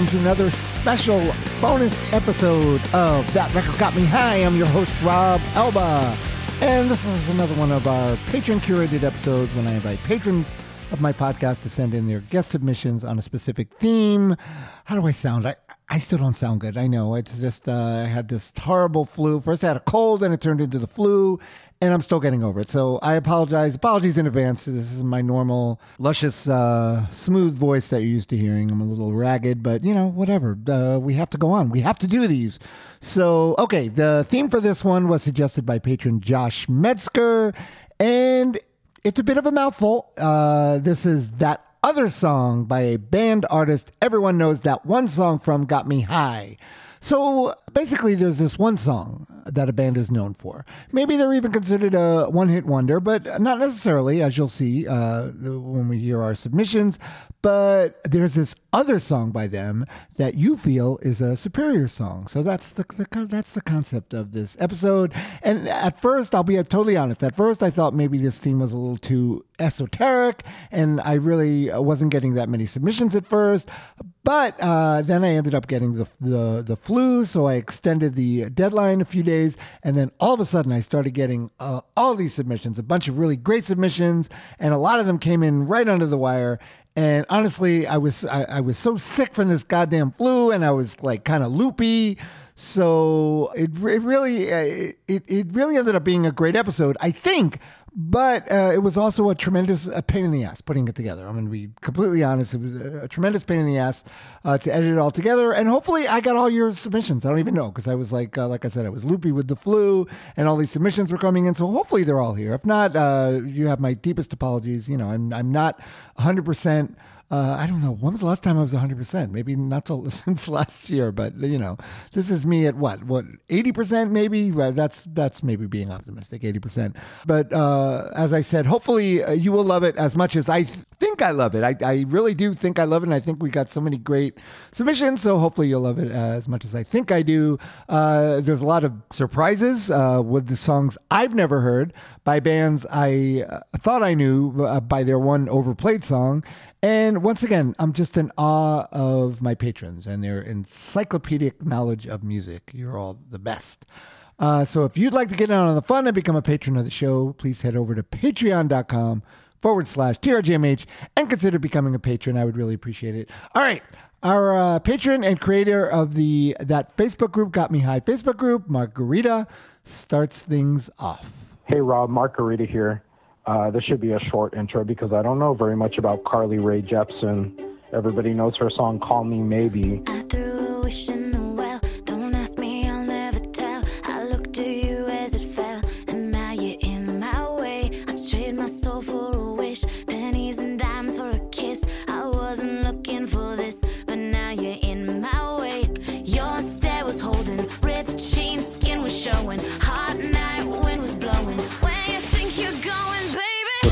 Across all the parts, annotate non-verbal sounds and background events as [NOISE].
Welcome to another special bonus episode of That Record Got Me High. I'm your host, Rob Elba. And this is another one of our patron curated episodes when I invite patrons of my podcast to send in their guest submissions on a specific theme. How do I sound? I, I still don't sound good. I know. It's just, uh, I had this horrible flu. First, I had a cold, and it turned into the flu, and I'm still getting over it. So I apologize. Apologies in advance. This is my normal, luscious, uh, smooth voice that you're used to hearing. I'm a little ragged, but you know, whatever. Uh, we have to go on. We have to do these. So, okay, the theme for this one was suggested by patron Josh Metzger, and it's a bit of a mouthful. Uh, this is that other song by a band artist everyone knows that one song from got me high. So basically, there's this one song that a band is known for. Maybe they're even considered a one hit wonder, but not necessarily, as you'll see uh, when we hear our submissions. But there's this other song by them that you feel is a superior song. So that's the, the that's the concept of this episode. And at first, I'll be totally honest. At first, I thought maybe this theme was a little too esoteric, and I really wasn't getting that many submissions at first. But uh, then I ended up getting the, the the flu, so I extended the deadline a few days, and then all of a sudden I started getting uh, all these submissions, a bunch of really great submissions, and a lot of them came in right under the wire. And honestly, I was I, I was so sick from this goddamn flu, and I was like kind of loopy. So it, it really uh, it, it really ended up being a great episode. I think but uh, it was also a tremendous a pain in the ass putting it together. I'm going to be completely honest. It was a, a tremendous pain in the ass uh, to edit it all together. And hopefully, I got all your submissions. I don't even know because I was like, uh, like I said, I was loopy with the flu, and all these submissions were coming in. So hopefully, they're all here. If not, uh, you have my deepest apologies. You know, I'm I'm not 100 percent uh, I don't know. When was the last time I was 100%? Maybe not till, [LAUGHS] since last year, but you know, this is me at what, what, 80% maybe? Well, that's, that's maybe being optimistic, 80%. But uh, as I said, hopefully uh, you will love it as much as I th- think I love it. I, I really do think I love it. And I think we got so many great submissions. So hopefully you'll love it as much as I think I do. Uh, there's a lot of surprises uh, with the songs I've never heard by bands I uh, thought I knew by their one overplayed song. And once again, I'm just in awe of my patrons and their encyclopedic knowledge of music. You're all the best. Uh, so if you'd like to get in on the fun and become a patron of the show, please head over to patreon.com forward slash TRGMH and consider becoming a patron. I would really appreciate it. All right. Our uh, patron and creator of the that Facebook group, Got Me High Facebook group, Margarita, starts things off. Hey, Rob, Margarita here. Uh, this should be a short intro because I don't know very much about Carly Rae Jepsen. Everybody knows her song "Call Me Maybe."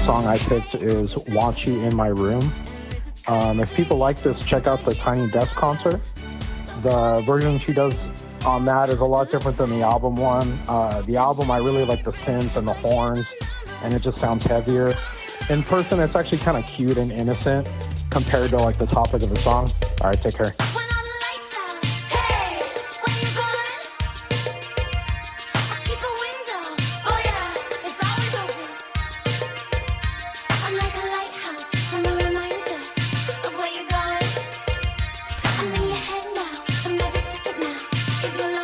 Song I picked is Want You in My Room. Um, if people like this, check out the Tiny Desk concert. The version she does on that is a lot different than the album one. Uh, the album, I really like the synths and the horns, and it just sounds heavier. In person, it's actually kind of cute and innocent compared to like the topic of the song. All right, take care. Mark.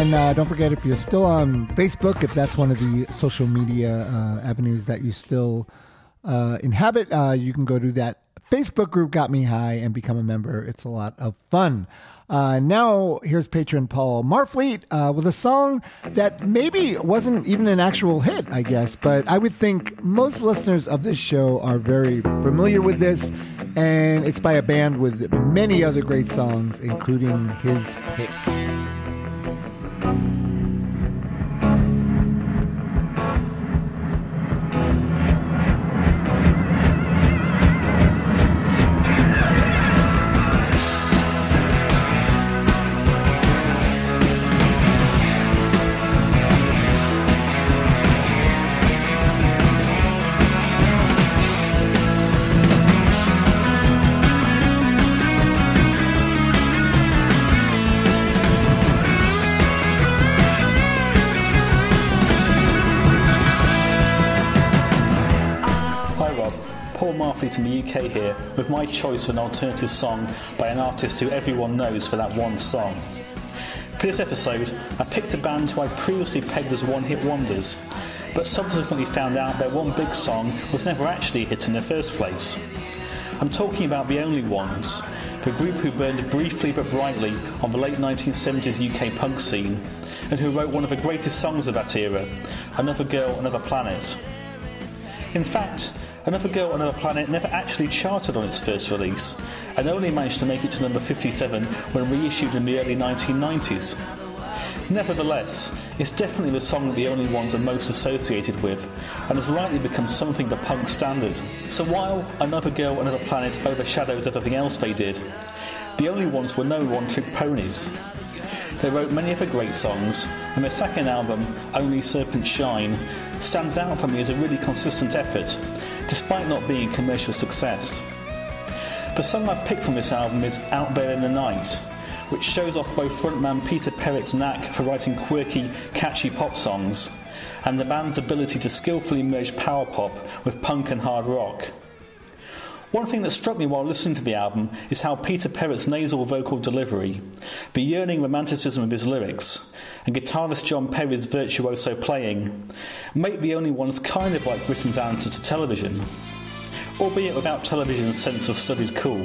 And uh, don't forget, if you're still on Facebook, if that's one of the social media uh, avenues that you still uh, inhabit, uh, you can go to that Facebook group Got Me High and become a member. It's a lot of fun. Uh, now, here's patron Paul Marfleet uh, with a song that maybe wasn't even an actual hit, I guess, but I would think most listeners of this show are very familiar with this, and it's by a band with many other great songs, including his pick. Choice for an alternative song by an artist who everyone knows for that one song. For this episode, I picked a band who I previously pegged as one hit wonders, but subsequently found out their one big song was never actually a hit in the first place. I'm talking about The Only Ones, the group who burned briefly but brightly on the late 1970s UK punk scene, and who wrote one of the greatest songs of that era, Another Girl, Another Planet. In fact, Another Girl Another Planet never actually charted on its first release, and only managed to make it to number 57 when reissued in the early 1990s. Nevertheless, it's definitely the song that the only ones are most associated with, and has rightly become something a punk standard. So while Another Girl, Another Planet overshadows everything else they did, the only ones were no one-trick ponies. They wrote many other great songs, and their second album, Only Serpents Shine, stands out for me as a really consistent effort, despite not being a commercial success. The song I've picked from this album is Out There in the Night, which shows off both frontman Peter Perrett's knack for writing quirky, catchy pop songs, and the band's ability to skillfully merge power pop with punk and hard rock. One thing that struck me while listening to the album is how Peter Perrett's nasal vocal delivery, the yearning romanticism of his lyrics, and guitarist John Perry's virtuoso playing make the only ones kind of like Britain's answer to television, albeit without television's sense of studied cool.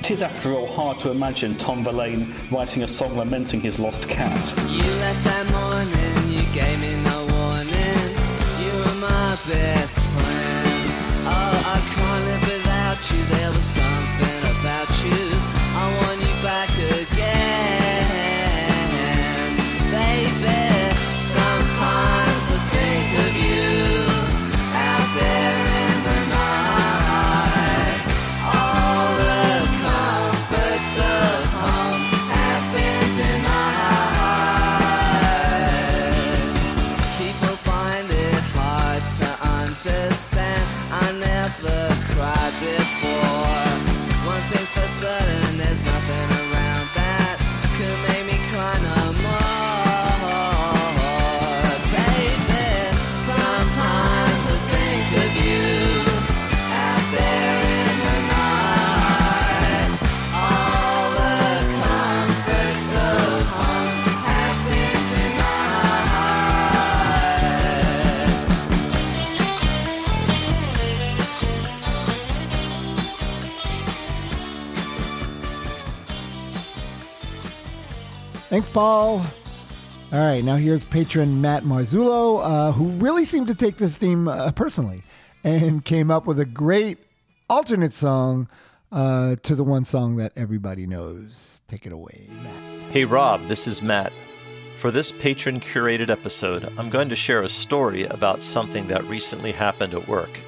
It is, after all, hard to imagine Tom Verlaine writing a song lamenting his lost cat. You left that morning, you gave me no warning. You were my best friend. You. There Thanks, Paul. All right, now here's patron Matt Marzullo, uh, who really seemed to take this theme uh, personally and came up with a great alternate song uh, to the one song that everybody knows. Take it away, Matt. Hey Rob, this is Matt. For this patron curated episode, I'm going to share a story about something that recently happened at work.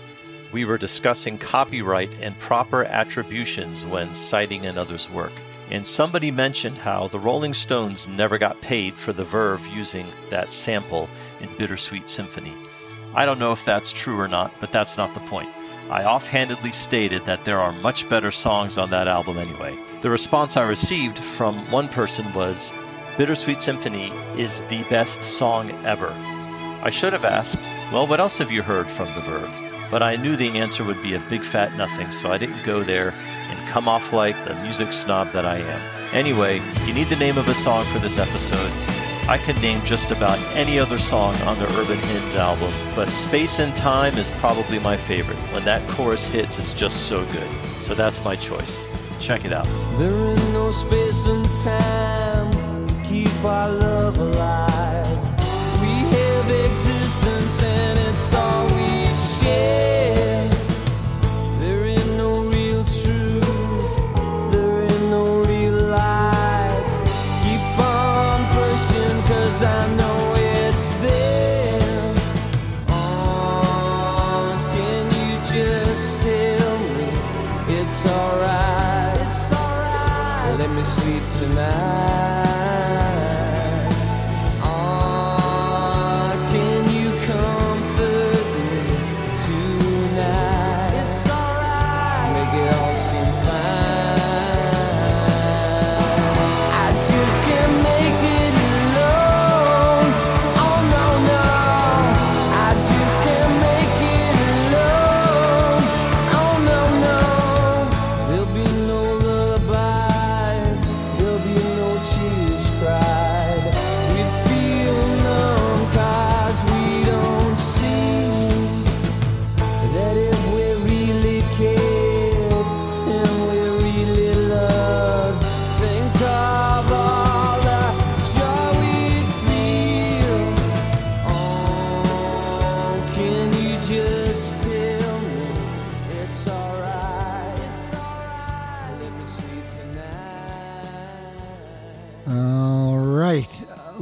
We were discussing copyright and proper attributions when citing another's work. And somebody mentioned how the Rolling Stones never got paid for the Verve using that sample in Bittersweet Symphony. I don't know if that's true or not, but that's not the point. I offhandedly stated that there are much better songs on that album anyway. The response I received from one person was, Bittersweet Symphony is the best song ever. I should have asked, well, what else have you heard from The Verve? But I knew the answer would be a big fat nothing, so I didn't go there and come off like the music snob that I am. Anyway, you need the name of a song for this episode. I can name just about any other song on the Urban Hymns album, but Space and Time is probably my favorite. When that chorus hits, it's just so good. So that's my choice. Check it out. There is no space and time to keep our love alive. We have existence and it's all we share.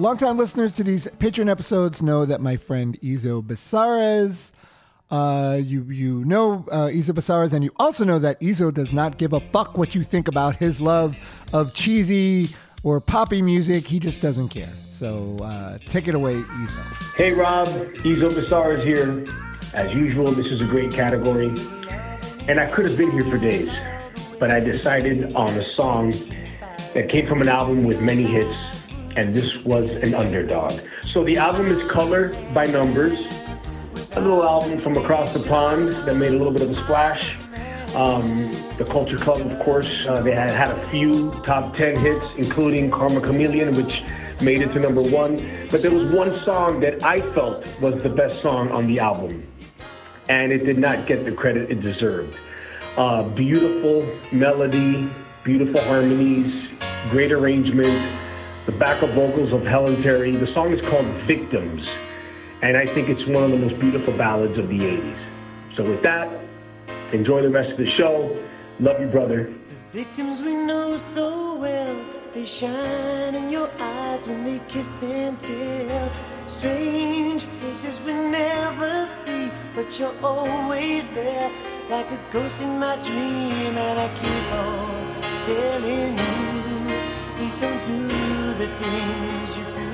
Longtime listeners to these Patreon episodes know that my friend Izo Basares, uh, you you know uh, Izo Basares, and you also know that Izo does not give a fuck what you think about his love of cheesy or poppy music. He just doesn't care. So uh, take it away, Izo. Hey Rob, Izo Basares here. As usual, this is a great category. And I could have been here for days, but I decided on a song that came from an album with many hits, and this was an underdog. So the album is Color by Numbers, a little album from across the pond that made a little bit of a splash. Um, the Culture Club, of course, uh, they had had a few top 10 hits, including Karma Chameleon, which made it to number one. But there was one song that I felt was the best song on the album, and it did not get the credit it deserved. Uh, beautiful melody, beautiful harmonies, great arrangement, the backup vocals of Helen Terry. The song is called Victims, and I think it's one of the most beautiful ballads of the 80s. So, with that, enjoy the rest of the show. Love you, brother. The victims we know so well, they shine in your eyes when they kiss and tell. Strange places we never see, but you're always there, like a ghost in my dream. And I keep on telling you, please don't do the things you do.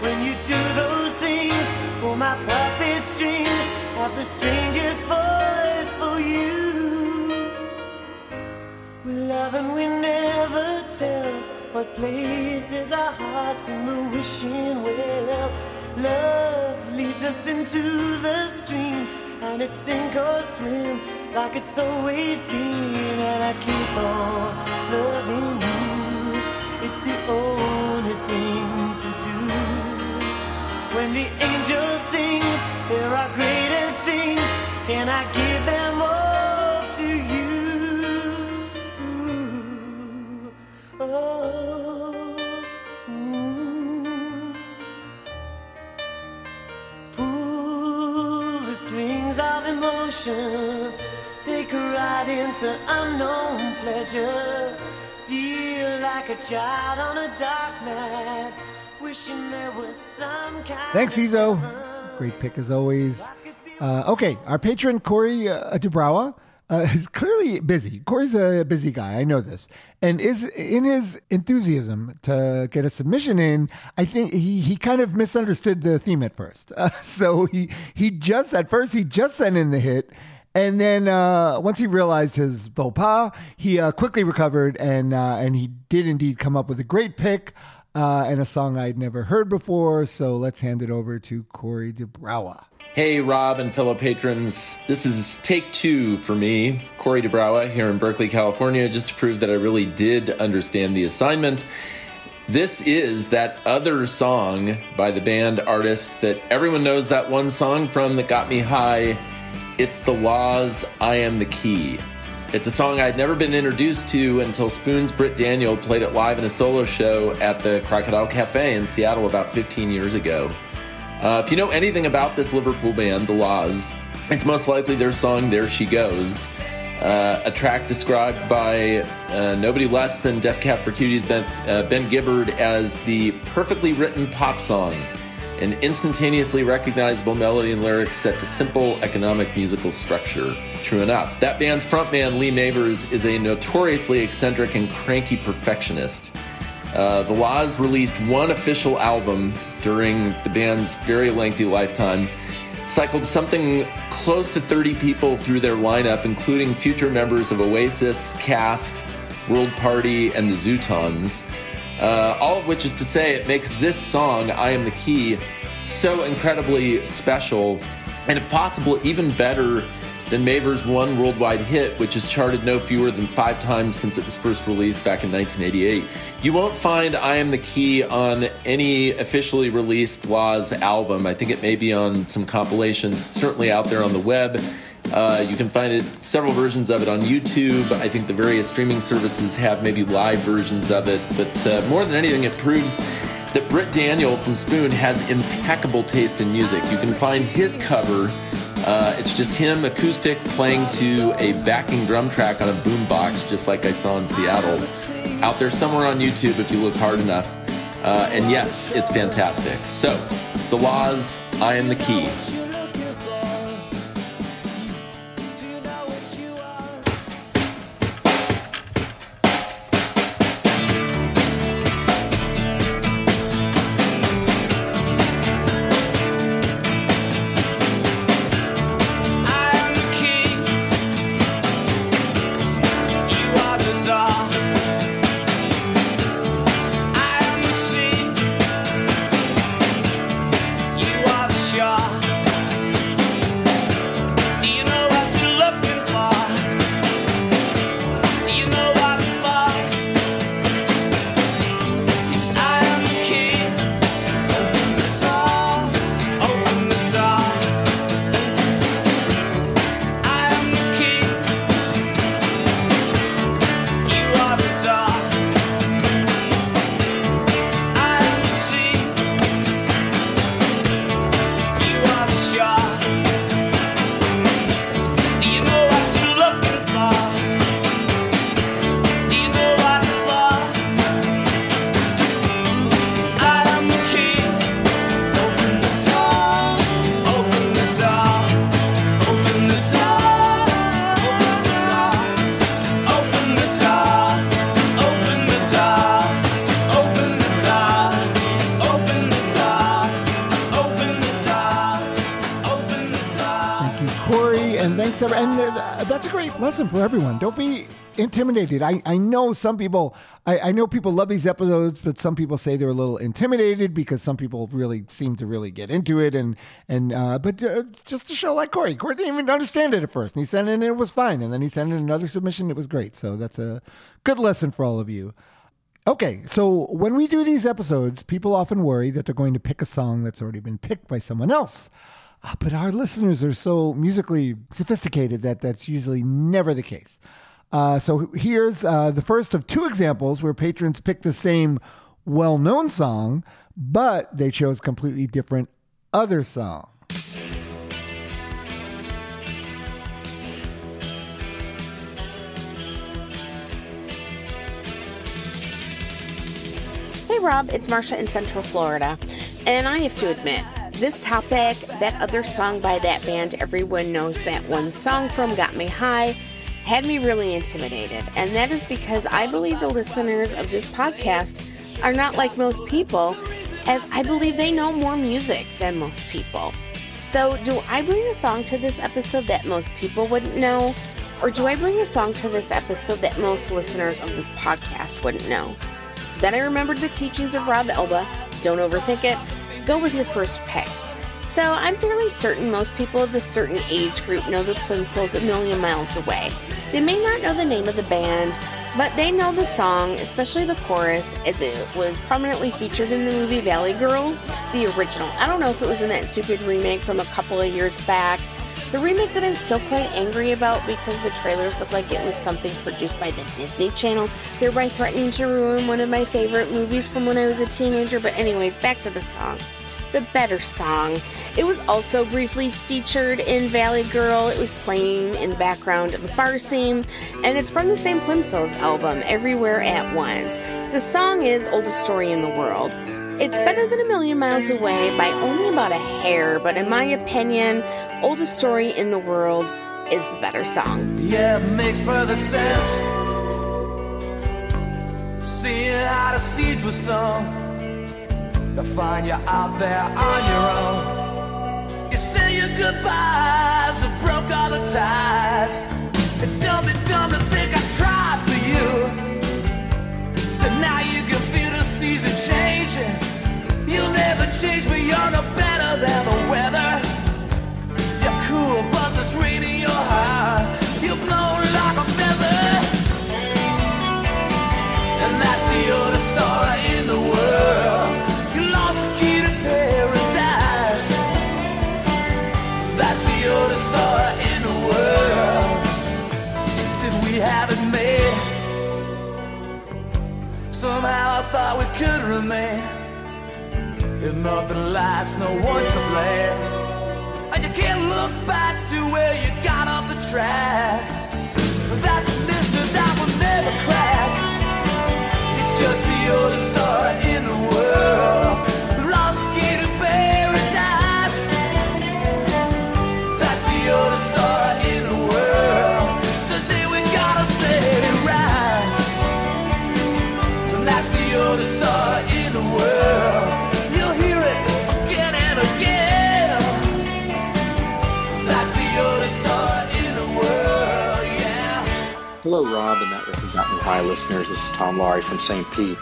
When you do those things, pull my puppet strings, have the strangest fight for you. We love and we never tell what places our hearts in the wishing well. Love leads us into the stream, and it's sink or swim like it's always been. And I keep on loving you. It's the only thing to do. When the angel sings, there are greater things. Can I give them all to you? Oh, mm. Pull the strings of emotion. Take a ride into unknown pleasure. Feel like a child on a dark night. Wishing there was some kind Thanks, Izo. Great pick as always. Uh, okay, our patron Corey uh, Dubrawa uh, [LAUGHS] is clearly busy. Corey's a busy guy, I know this, and is in his enthusiasm to get a submission in. I think he he kind of misunderstood the theme at first, uh, [LAUGHS] so he he just at first he just sent in the hit. And then uh, once he realized his faux pas, he uh, quickly recovered and uh, and he did indeed come up with a great pick uh, and a song I'd never heard before. So let's hand it over to Corey Dubrawa. Hey, Rob and fellow patrons. This is take two for me, Corey Dubrawa, here in Berkeley, California, just to prove that I really did understand the assignment. This is that other song by the band artist that everyone knows that one song from that got me high. It's The La's I Am the Key. It's a song I'd never been introduced to until Spoon's Britt Daniel played it live in a solo show at the Crocodile Cafe in Seattle about 15 years ago. Uh, if you know anything about this Liverpool band, The La's, it's most likely their song There She Goes. Uh, a track described by uh, nobody less than Death Cab for Cutie's ben, uh, ben Gibbard as the perfectly written pop song, an instantaneously recognizable melody and lyrics set to simple economic musical structure. True enough, that band's frontman Lee Mavers is a notoriously eccentric and cranky perfectionist. Uh, the La's released one official album during the band's very lengthy lifetime cycled something close to 30 people through their lineup, including future members of Oasis, Cast, World Party, and the Zutons. Uh, all of which is to say, it makes this song, I Am the Key, so incredibly special, and if possible, even better than Mavers' one worldwide hit, which has charted no fewer than five times since it was first released back in 1988. You won't find I Am the Key on any officially released La's album. I think it may be on some compilations. It's certainly out there on the web. Uh, you can find it several versions of it on YouTube. I think the various streaming services have maybe live versions of it. But uh, more than anything, it proves that Britt Daniel from Spoon has impeccable taste in music. You can find his cover uh, it's just him acoustic playing to a backing drum track on a boombox, just like I saw in Seattle. Out there somewhere on YouTube if you look hard enough. Uh, and yes, it's fantastic. So, The La's, I Am the Key. Lesson for everyone. Don't be intimidated. I, I know some people, I, I know people love these episodes, but some people say they're a little intimidated because some people really seem to really get into it. And, and, uh, but uh, just a show like Corey, Corey didn't even understand it at first. And he sent it and it was fine. And then he sent in another submission. It was great. So that's a good lesson for all of you. Okay, so when we do these episodes, people often worry that they're going to pick a song that's already been picked by someone else. Uh, but our listeners are so musically sophisticated that that's usually never the case. Uh, so here's uh, the first of two examples where patrons pick the same well known song, but they chose completely different other songs. Hey Rob, it's Marcia in Central Florida, and I have to admit, this topic, that other song by that band, everyone knows that one song from Got Me High, had me really intimidated. And that is because I believe the listeners of this podcast are not like most people, as I believe they know more music than most people. So, do I bring a song to this episode that most people wouldn't know? Or do I bring a song to this episode that most listeners of this podcast wouldn't know? Then I remembered the teachings of Rob Elba don't overthink it go with your first pick. So I'm fairly certain most people of a certain age group know the Plimsouls a million miles away. They may not know the name of the band, But they know the song, especially the chorus, as it was prominently featured in the movie Valley Girl, the original. I don't know if it was in that stupid remake from a couple of years back. The remake that I'm still quite angry about because the trailers look like it was something produced by the Disney Channel, thereby threatening to ruin one of my favorite movies from when I was a teenager. But, anyways, back to the song the better song. It was also briefly featured in Valley Girl. It was playing in the background of a bar scene, and it's from the same Plimsouls album, Everywhere at Once. The song is Oldest Story in the World. It's better than A Million Miles Away by only about a hair, but in my opinion, Oldest Story in the World is the better song. Yeah, it makes perfect sense. Seeing how the seeds were sown to find you out there on your own. You say your goodbyes and broke all the ties. It's dumb and dumb to You'll never change, but you're no better than the weather. You're cool, but there's rain in your heart. You blow like a feather. And that's the oldest story in the world. You lost the key to paradise. That's the oldest story in the world. Did we have it made? Somehow I thought we could remain. If nothing lasts, no one's to blame. And you can't look back to where you got off the track. That's a mystery that will never crack. It's just the oldest story in the world. High listeners. This is Tom Laurie from St. Pete.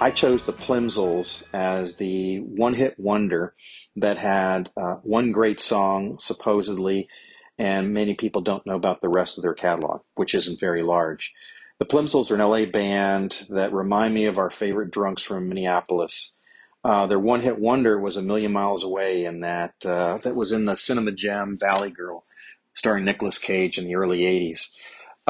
I chose the Plimsouls as the one-hit wonder that had uh, one great song, supposedly, and many people don't know about the rest of their catalog, which isn't very large. The Plimsouls are an LA band that remind me of our favorite drunks from Minneapolis. Uh, their one-hit wonder was "A Million Miles Away," and that uh, that was in the cinema gem Valley Girl, starring Nicolas Cage in the early '80s.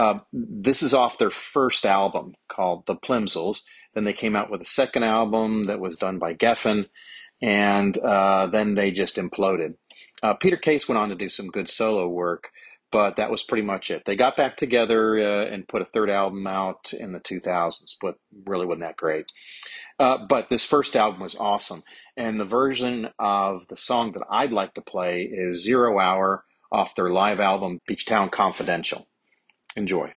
Uh, this is off their first album called The Plimsouls. Then they came out with a second album that was done by Geffen, and uh, then they just imploded. Uh, Peter Case went on to do some good solo work, but that was pretty much it. They got back together uh, and put a third album out in the 2000s, but really wasn't that great. Uh, but this first album was awesome, and the version of the song that I'd like to play is Zero Hour off their live album Beachtown Confidential. Enjoy.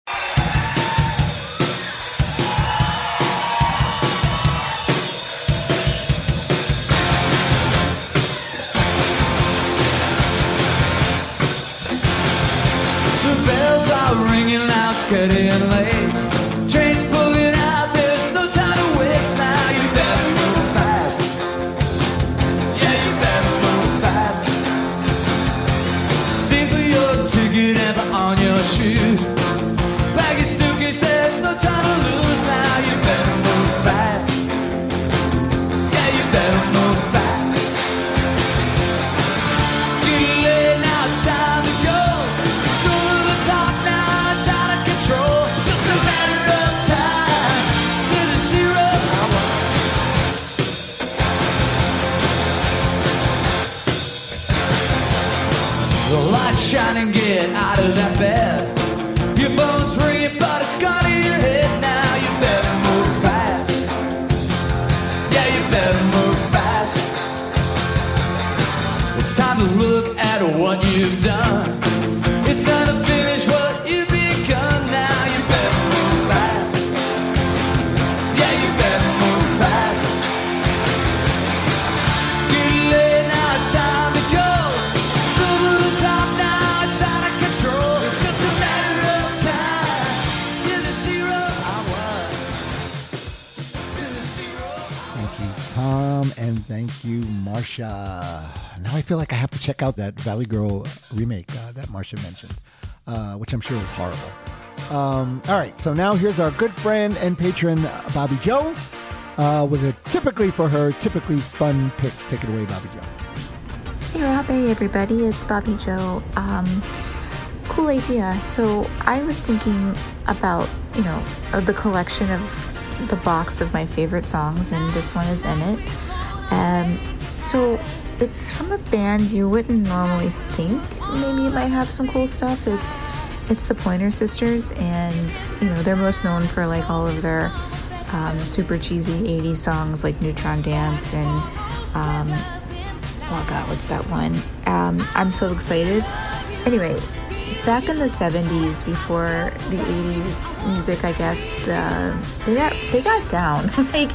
Lights shining, get out of that bed. Your phone's ringing, but it's gone Marsha. Now I feel like I have to check out that Valley Girl remake uh, that Marsha mentioned, uh, which I'm sure is horrible. Um, all right, so now here's our good friend and patron, Bobby Joe, uh, with a typically for her, typically fun pick. Take it away, Bobby Joe. Hey Rob, hey everybody, it's Bobby Joe. Um, cool idea. So I was thinking about, you know, the collection of the box of my favorite songs, and this one is in it. Um, so it's from a band you wouldn't normally think maybe it might have some cool stuff. It, it's the Pointer Sisters, and you know they're most known for like all of their um, super cheesy 80s songs like Neutron Dance and um, oh god, what's that one? Um, I'm so excited. Anyway, back in the 70s, before the 80s music, I guess the they got they got down [LAUGHS] like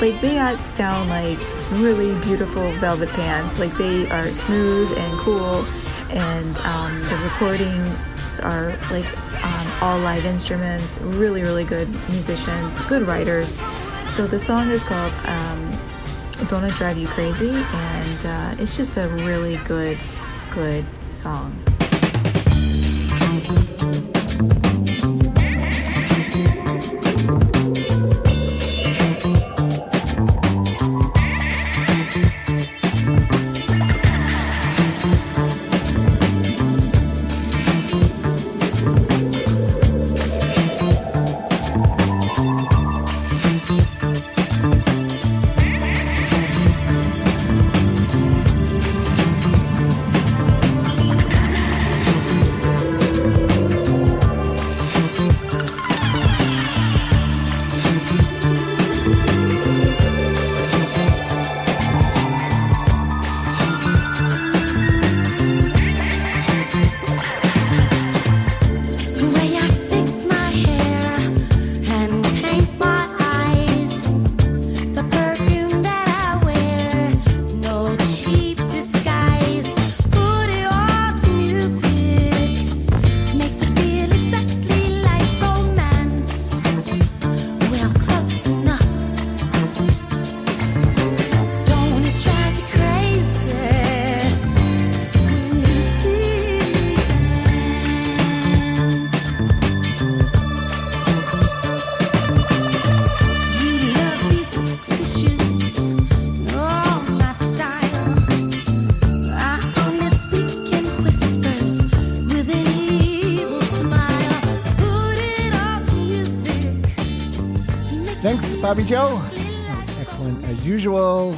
like they got down like really beautiful velvet pants. Like they are smooth and cool, and um, the recordings are like um, all live instruments. Really, really good musicians, good writers. So the song is called um, "Don't It Drive You Crazy," and uh, it's just a really good, good song. Bobby Joe. That was excellent as usual.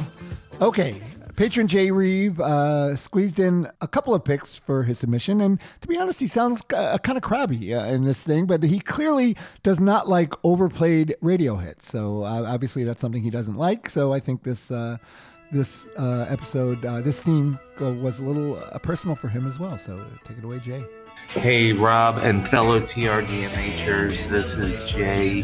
Okay, patron Jay Reeve uh, squeezed in a couple of picks for his submission, and to be honest, he sounds uh, kind of crabby uh, in this thing, but he clearly does not like overplayed radio hits. So uh, obviously, that's something he doesn't like. So I think this. Uh, this uh, episode, this theme was a little personal for him as well. So take it away, Jay. Hey, Rob and fellow TRDMHers, this is Jay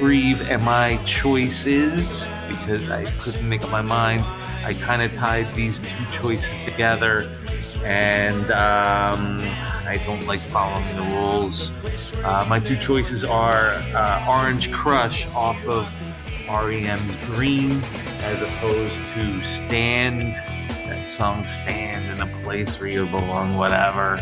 Reeve, and my choice is because I couldn't make up my mind. I kind of tied these two choices together, and um, I don't like following the rules. Uh, my two choices are uh, Orange Crush off of REM Green, as opposed to Stand. That song Stand in a place where you belong, whatever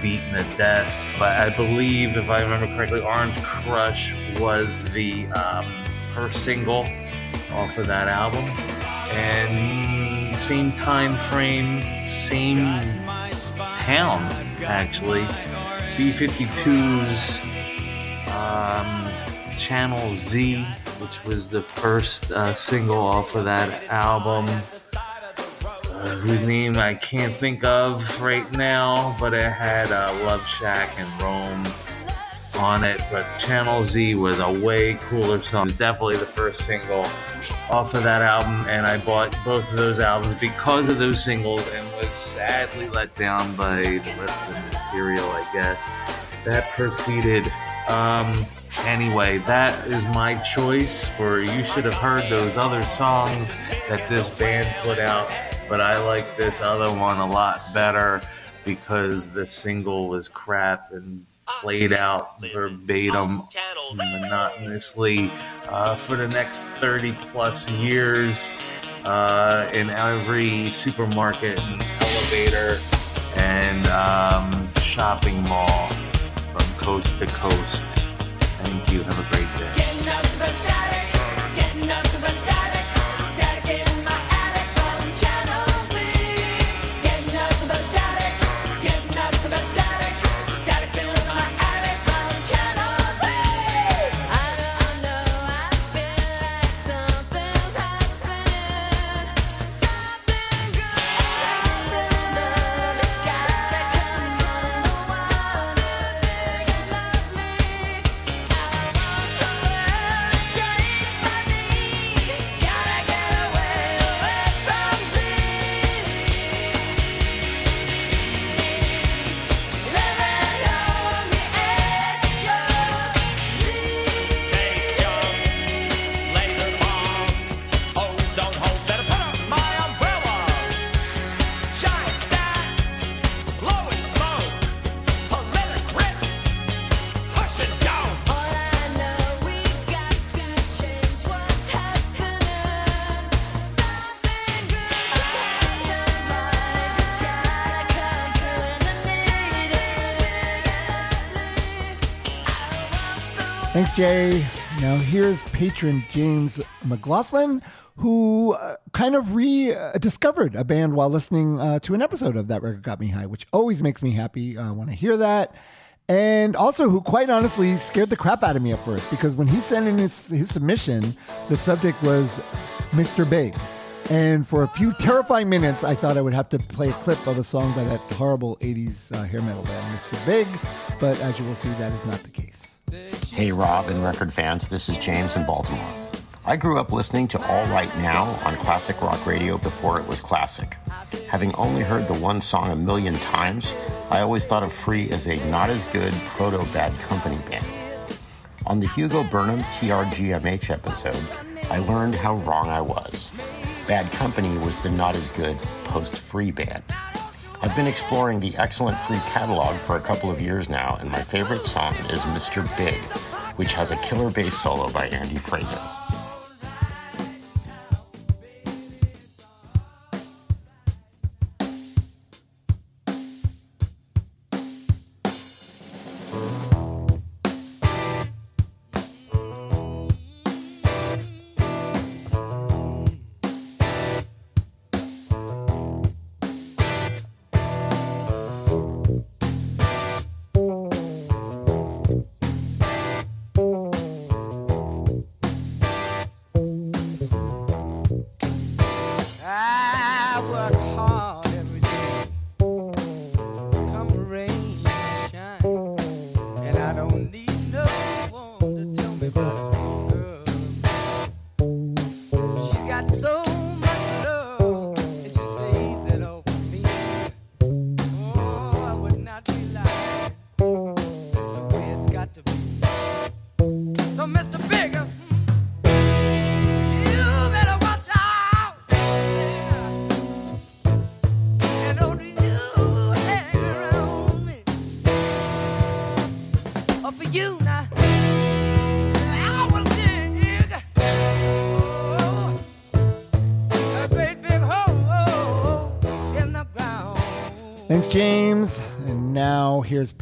beaten to death. But I believe, if I remember correctly, Orange Crush was the um, first single off of that album. And same time frame, same town, actually. B 52's um, Channel Z, which was the first uh, single off of that album whose name I can't think of right now, but it had uh, Love Shack and Roam on it. But Channel Z was a way cooler song. Definitely the first single off of that album, and I bought both of those albums because of those singles and was sadly let down by the rest of the material, I guess. That proceeded. Um, anyway, that is my choice for you should have heard those other songs that this band put out but I like this other one a lot better because the single was crap and played out verbatim monotonously uh, for the next 30 plus years uh, in every supermarket and elevator and um, shopping mall from coast to coast. Thank you. Have a great Jay. Now, here's patron James McLaughlin, who uh, kind of rediscovered a band while listening uh, to an episode of That Record Got Me High, which always makes me happy uh, when I hear that. And also, who quite honestly scared the crap out of me at first because when he sent in his, his submission, the subject was Mr. Big. And for a few terrifying minutes, I thought I would have to play a clip of a song by that horrible 80s uh, hair metal band, Mr. Big. But as you will see, that is not the case. Hey, Rob and record fans, this is James in Baltimore. I grew up listening to All Right Now on classic rock radio before it was classic. Having only heard the one song a million times, I always thought of Free as a not as good proto Bad Company band. On the Hugo Burnham TRGMH episode, I learned how wrong I was. Bad Company was the not as good post Free band. I've been exploring the excellent free catalog for a couple of years now, and my favorite song is Mr. Big, which has a killer bass solo by Andy Fraser.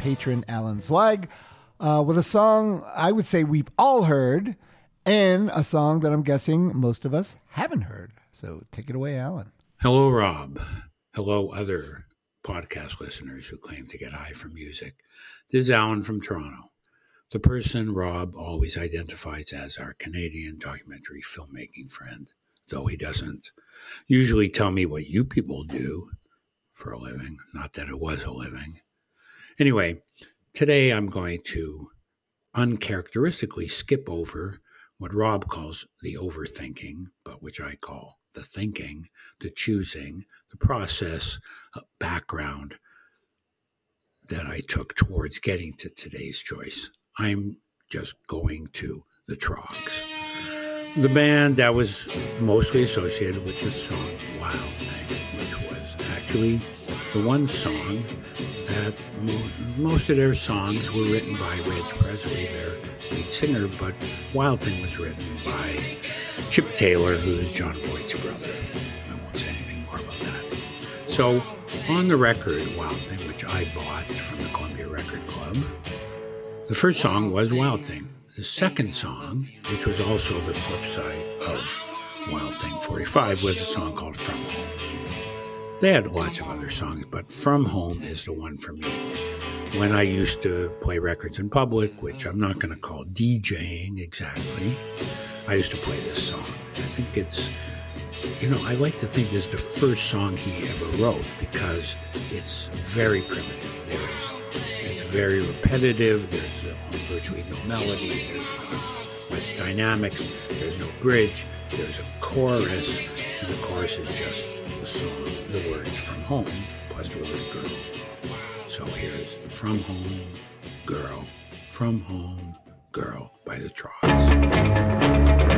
Patron Alan Zweig uh, with a song I would say we've all heard and a song that I'm guessing most of us haven't heard. So take it away, Alan. Hello, Rob. Hello, other podcast listeners who claim to get high from music. This is Alan from Toronto, the person Rob always identifies as our Canadian documentary filmmaking friend, though he doesn't usually tell me what you people do for a living. Not that it was a living. Anyway, today I'm going to uncharacteristically skip over what Rob calls the overthinking, but which I call the thinking, the choosing, the process, background that I took towards getting to today's choice. I'm just going to the Troggs. The band that was mostly associated with the song Wild Thing, which was actually the one song that mo- most of their songs were written by Reg Presley, their lead singer, but Wild Thing was written by Chip Taylor, who is Jon Voight's brother. I won't say anything more about that. So, on the record, Wild Thing, which I bought from the Columbia Record Club, The first song was Wild Thing. The second song, which was also the flip side of Wild Thing 45, was a song called From Home. They had lots of other songs, but From Home is the one for me. When I used to play records in public, which I'm not going to call DJing exactly, I used to play this song. I think it's, you know, I like to think it's the first song he ever wrote because it's very primitive. There's, it's very repetitive. There's uh, virtually no melody. There's not much dynamics. There's no bridge. There's a chorus, and the chorus is just the song, the words from home plus the word girl. So here's From Home Girl, From Home Girl by the Troggs.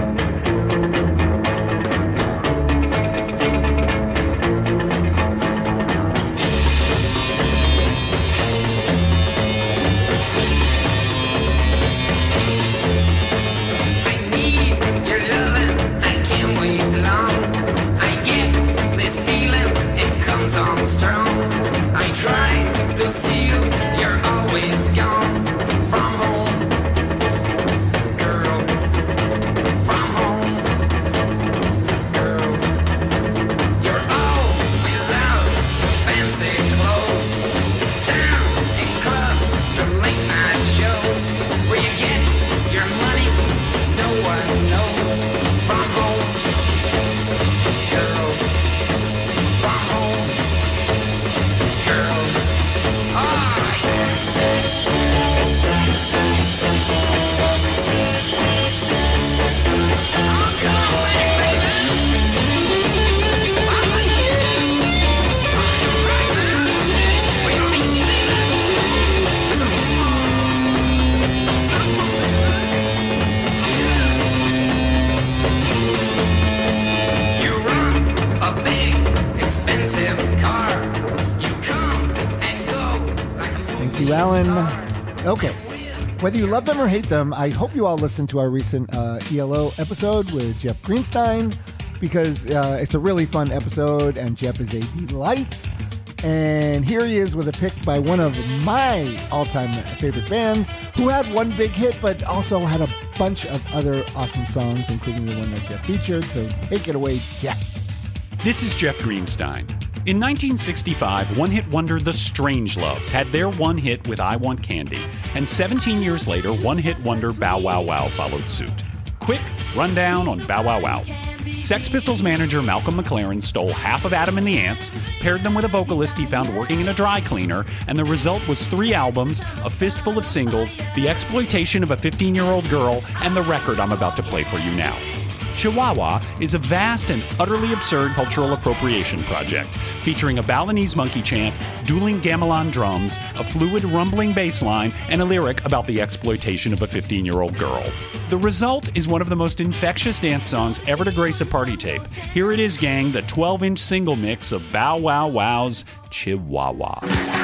Whether you love them or hate them, I hope you all listened to our recent uh, ELO episode with Jeff Greenstein because uh, it's a really fun episode and Jeff is a delight. And here he is with a pick by one of my all time favorite bands who had one big hit but also had a bunch of other awesome songs, including the one that Jeff featured. So take it away, Jeff. This is Jeff Greenstein. In 1965, one hit wonder The Strangeloves had their one hit with I Want Candy, and 17 years later, one hit wonder Bow Wow Wow followed suit. Quick rundown on Bow Wow Wow. Sex Pistols manager Malcolm McLaren stole half of Adam and the Ants, paired them with a vocalist he found working in a dry cleaner, and the result was three albums, a fistful of singles, the exploitation of a 15 year old girl, and the record I'm about to play for you now. Chihuahua is a vast and utterly absurd cultural appropriation project featuring a Balinese monkey chant, dueling gamelan drums, a fluid rumbling bass line, and a lyric about the exploitation of a 15 year old girl. The result is one of the most infectious dance songs ever to grace a party tape. Here it is, gang, the 12 inch single mix of Bow Wow Wow's Chihuahua.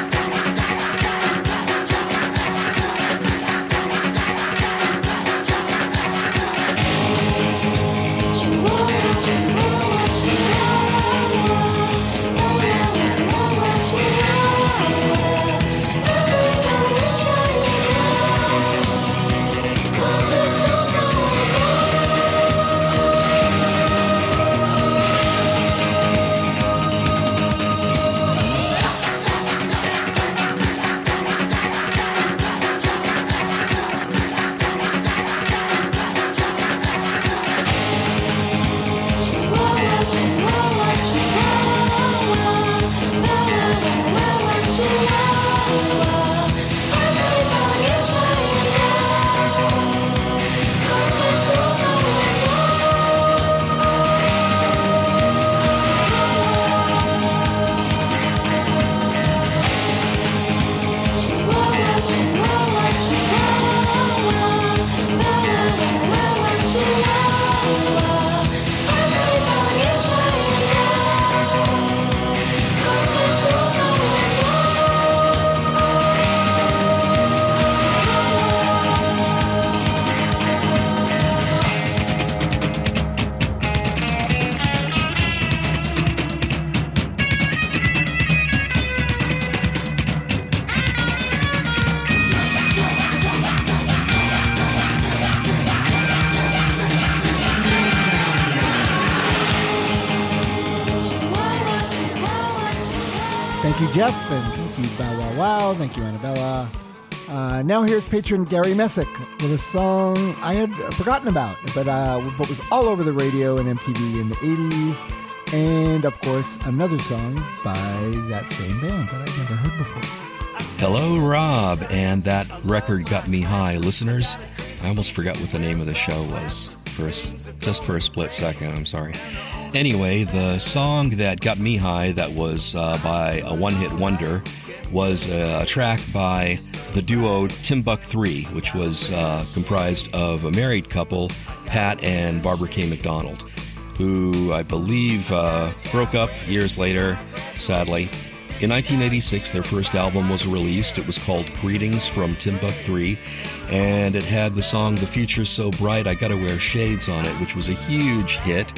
Patron Gary Messick with a song I had forgotten about, but uh, but was all over the radio and MTV in the 80s, and of course another song by that same band that I'd never heard before. Hello, Rob, and that record got me high, listeners. I almost forgot what the name of the show was for a just for a split second. I'm sorry. Anyway, the song that got me high, that was uh, by a one-hit wonder, was a track by the duo Timbuk 3, which was uh, comprised of a married couple, Pat and Barbara K. McDonald, who I believe uh, broke up years later, sadly. In 1986, their first album was released. It was called Greetings from Timbuk 3, and it had the song The Future's So Bright, I Gotta Wear Shades on it, which was a huge hit,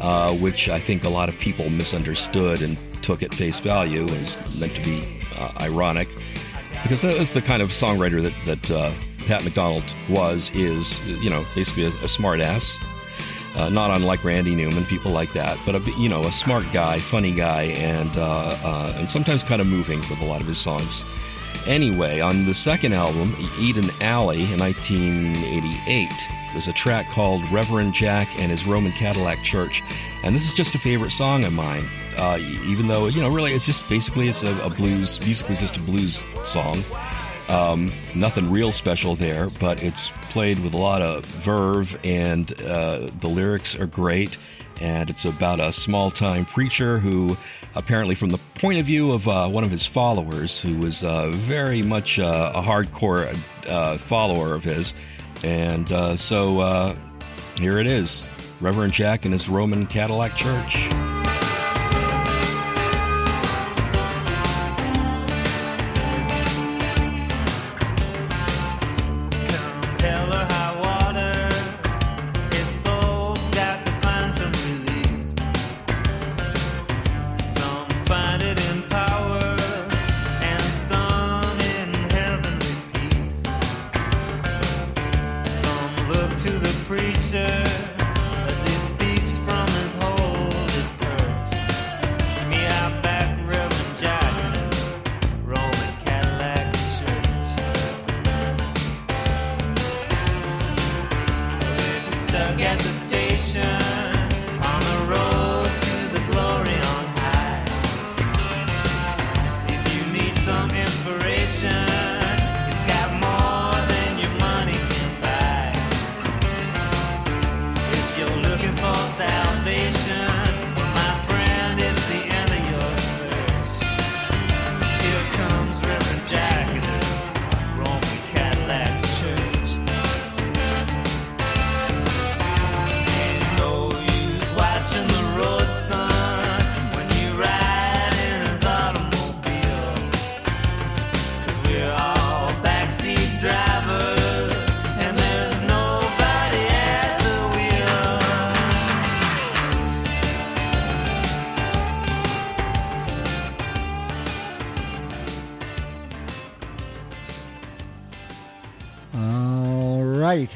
uh, which I think a lot of people misunderstood and took at face value as meant to be uh, ironic because that was the kind of songwriter that, that uh, Pat McDonald was, is, you know, basically a, a smart ass. Uh, not unlike Randy Newman, people like that, but a, you know, a smart guy, funny guy, and uh, uh, and sometimes kind of moving with a lot of his songs. Anyway, on the second album, Eden Alley, in 1988, there's a track called Reverend Jack and His Roamin' Cadillac Church, and this is just a favorite song of mine. Uh, even though you know, really, it's just basically it's a, a blues, musically it's just a blues song. Um, nothing real special there, but it's played with a lot of verve, and uh, the lyrics are great. And it's about a small time preacher who, apparently, from the point of view of uh, one of his followers, who was uh, very much uh, a hardcore uh, follower of his. And uh, so uh, here it is Reverend Jack and his Roamin' Cadillac Church. All right.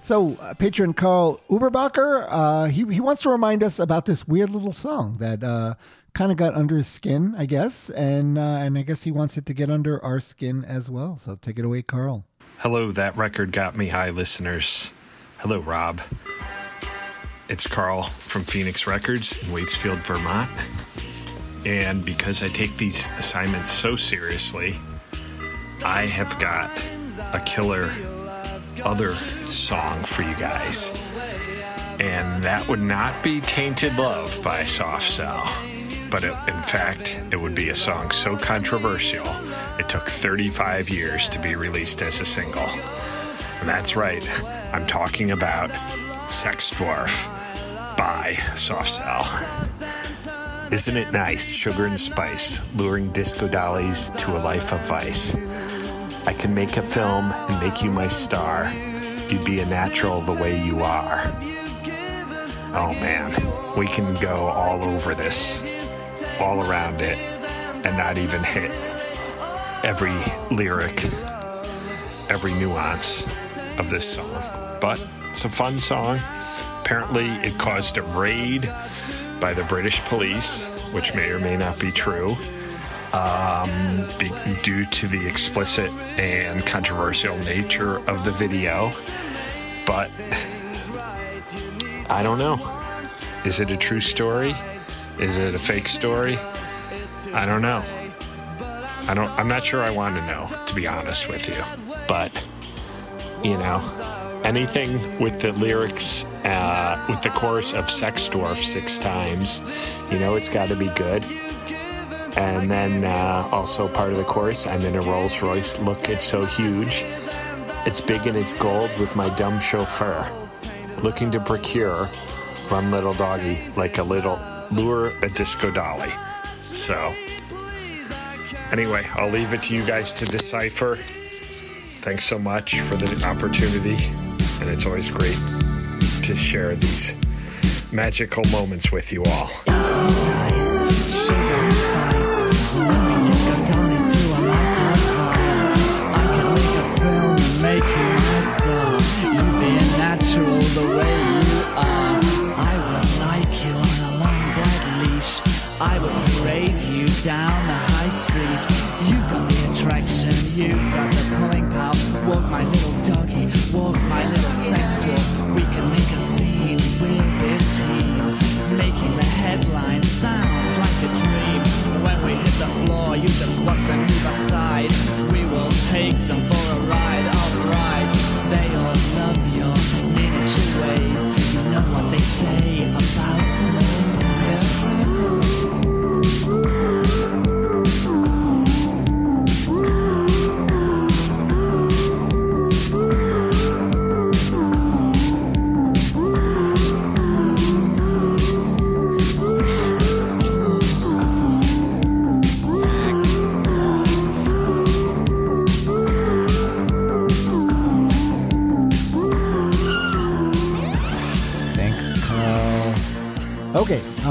So, uh, patron Carl Uberbacher, uh, he, he wants to remind us about this weird little song that uh, kind of got under his skin, I guess, and uh, and I guess he wants it to get under our skin as well. So, take it away, Carl. Hello, that record got me high, listeners. Hello, Rob. It's Carl from Phoenix Records in Waitsfield, Vermont. And because I take these assignments so seriously, I have got a killer other song for you guys. And that would not be Tainted Love by Soft Cell. But it, in fact, it would be a song so controversial, it took 35 years to be released as a single. And that's right, I'm talking about Sex Dwarf by Soft Cell. Isn't it nice, sugar and spice, luring disco dollies to a life of vice? I can make a film and make you my star. You'd be a natural the way you are. Oh man, we can go all over this, all around it, and not even hit every lyric, every nuance of this song. But it's a fun song. Apparently, it caused a raid by the British police, which may or may not be true. Um, be, due to the explicit and controversial nature of the video. But I don't know. Is it a true story? Is it a fake story? I don't know. I don't. I'm not sure I want to know, to be honest with you. But you know, anything with the lyrics, uh, with the chorus of Sex Dwarf six times, you know, it's got to be good. And then uh, also part of the chorus, I'm in a Rolls Royce. Look, it's so huge. It's big and it's gold with my dumb chauffeur. Looking to procure one little doggy like a little lure a disco dolly. So, anyway, I'll leave it to you guys to decipher. Thanks so much for the opportunity, and it's always great to share these magical moments with you all.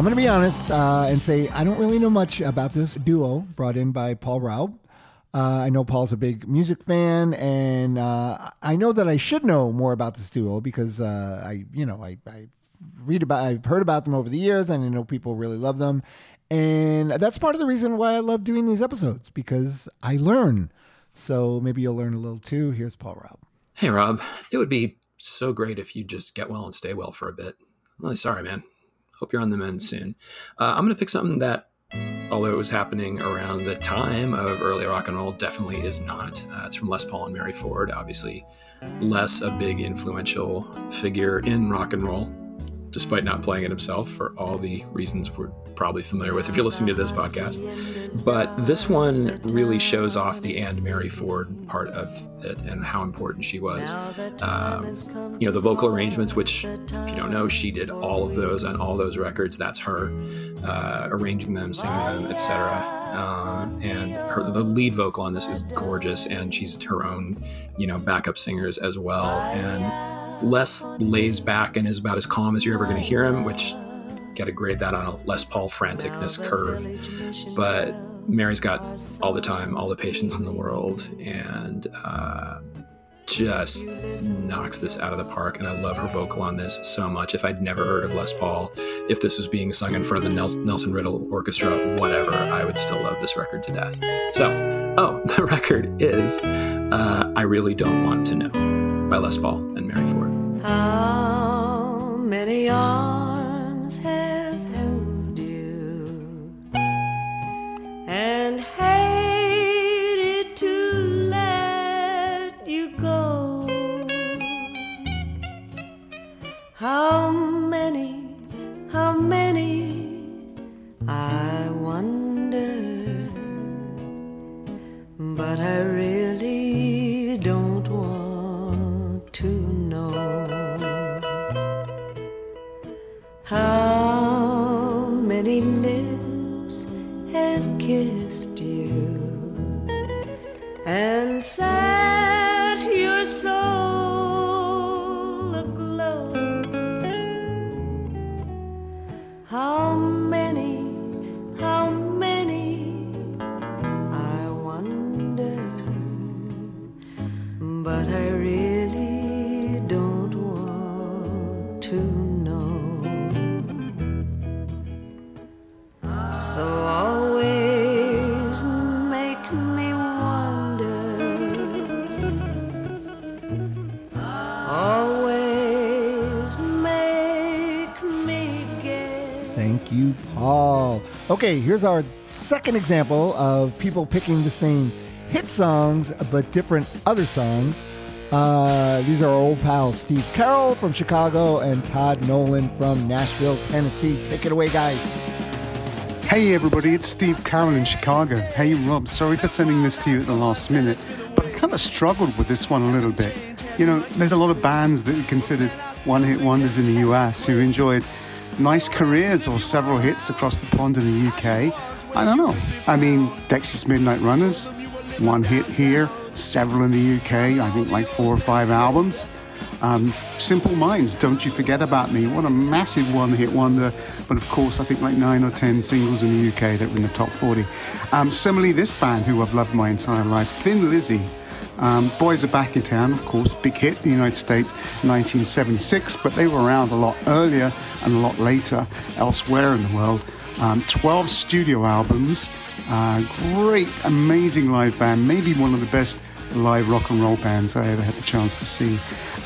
Going to be honest uh, and say I don't really know much about this duo brought in by Paul Raub. Uh, I know Paul's a big music fan, and uh, I know that I should know more about this duo because uh, I, you know, I, I read about, I've heard about them over the years, and I know people really love them, and that's part of the reason why I love doing these episodes because I learn. So maybe you'll learn a little too. Here's Paul Raub. Hey, Rob. It would be so great if you just get well and stay well for a bit. I'm really sorry, man. Hope you're on the mend soon. Uh, I'm going to pick something that, although it was happening around the time of early rock and roll, definitely is not. Uh, it's from Les Paul and Mary Ford. Obviously, Les a big influential figure in rock and roll, despite not playing it himself for all the reasons we're probably familiar with if you're listening to this podcast. But this one really shows off the and Mary Ford part of it and how important she was. Um, you know, the vocal arrangements, which, if you don't know, she did all of those on all those records. That's her uh, arranging them, singing them, etc. Uh, and her, the lead vocal on this is gorgeous, and she's her own, you know, backup singers as well. And Les lays back and is about as calm as you're ever going to hear him, which got to grade that on a Les Paul franticness curve. But Mary's got all the time, all the patience in the world, and uh, just knocks this out of the park. And I love her vocal on this so much. If I'd never heard of Les Paul, if this was being sung in front of the Nelson Riddle Orchestra, whatever, I would still love this record to death. So, oh, [LAUGHS] the record is uh, I Really Don't Want to Know by Les Paul and Mary Ford. How Okay, here's our second example of people picking the same hit songs but different other songs. Uh, these are our old pals Steve Carroll from Chicago and Todd Nolan from Nashville, Tennessee. Take it away, guys. Hey everybody, it's Steve Carroll in Chicago. Hey Rob, sorry for sending this to you at the last minute, but I kind of struggled with this one a little bit. You know, there's a lot of bands that are considered one hit wonders in the US who enjoyed nice careers or several hits across the pond in the UK. I don't know. I mean, Dexys Midnight Runners, one hit here, several in the UK, I think like four or five albums. Um, Simple Minds, Don't You Forget About Me. What a massive one hit wonder. But of course, I think like nine or ten singles in the UK that were in the top 40. Um, similarly, this band who I've loved my entire life, Thin Lizzy. Um, Boys Are Back in Town, of course, big hit in the United States, 1976, but they were around a lot earlier and a lot later elsewhere in the world. Um, 12 studio albums, uh, great, amazing live band, maybe one of the best live rock and roll bands I ever had the chance to see.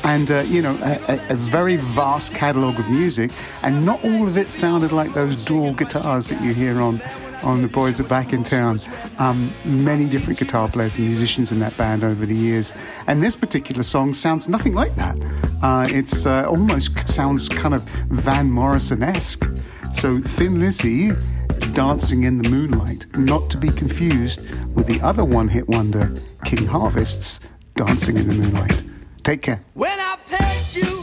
And, uh, you know, a, a, a very vast catalogue of music, and not all of it sounded like those dual guitars that you hear on, on The Boys Are Back in Town. Um, many different guitar players and musicians in that band over the years. And this particular song sounds nothing like that. Uh, it's uh, almost sounds kind of Van Morrison esque. So Thin Lizzy dancing in the moonlight, not to be confused with the other one hit wonder, King Harvest's Dancing in the Moonlight. Take care. When I passed you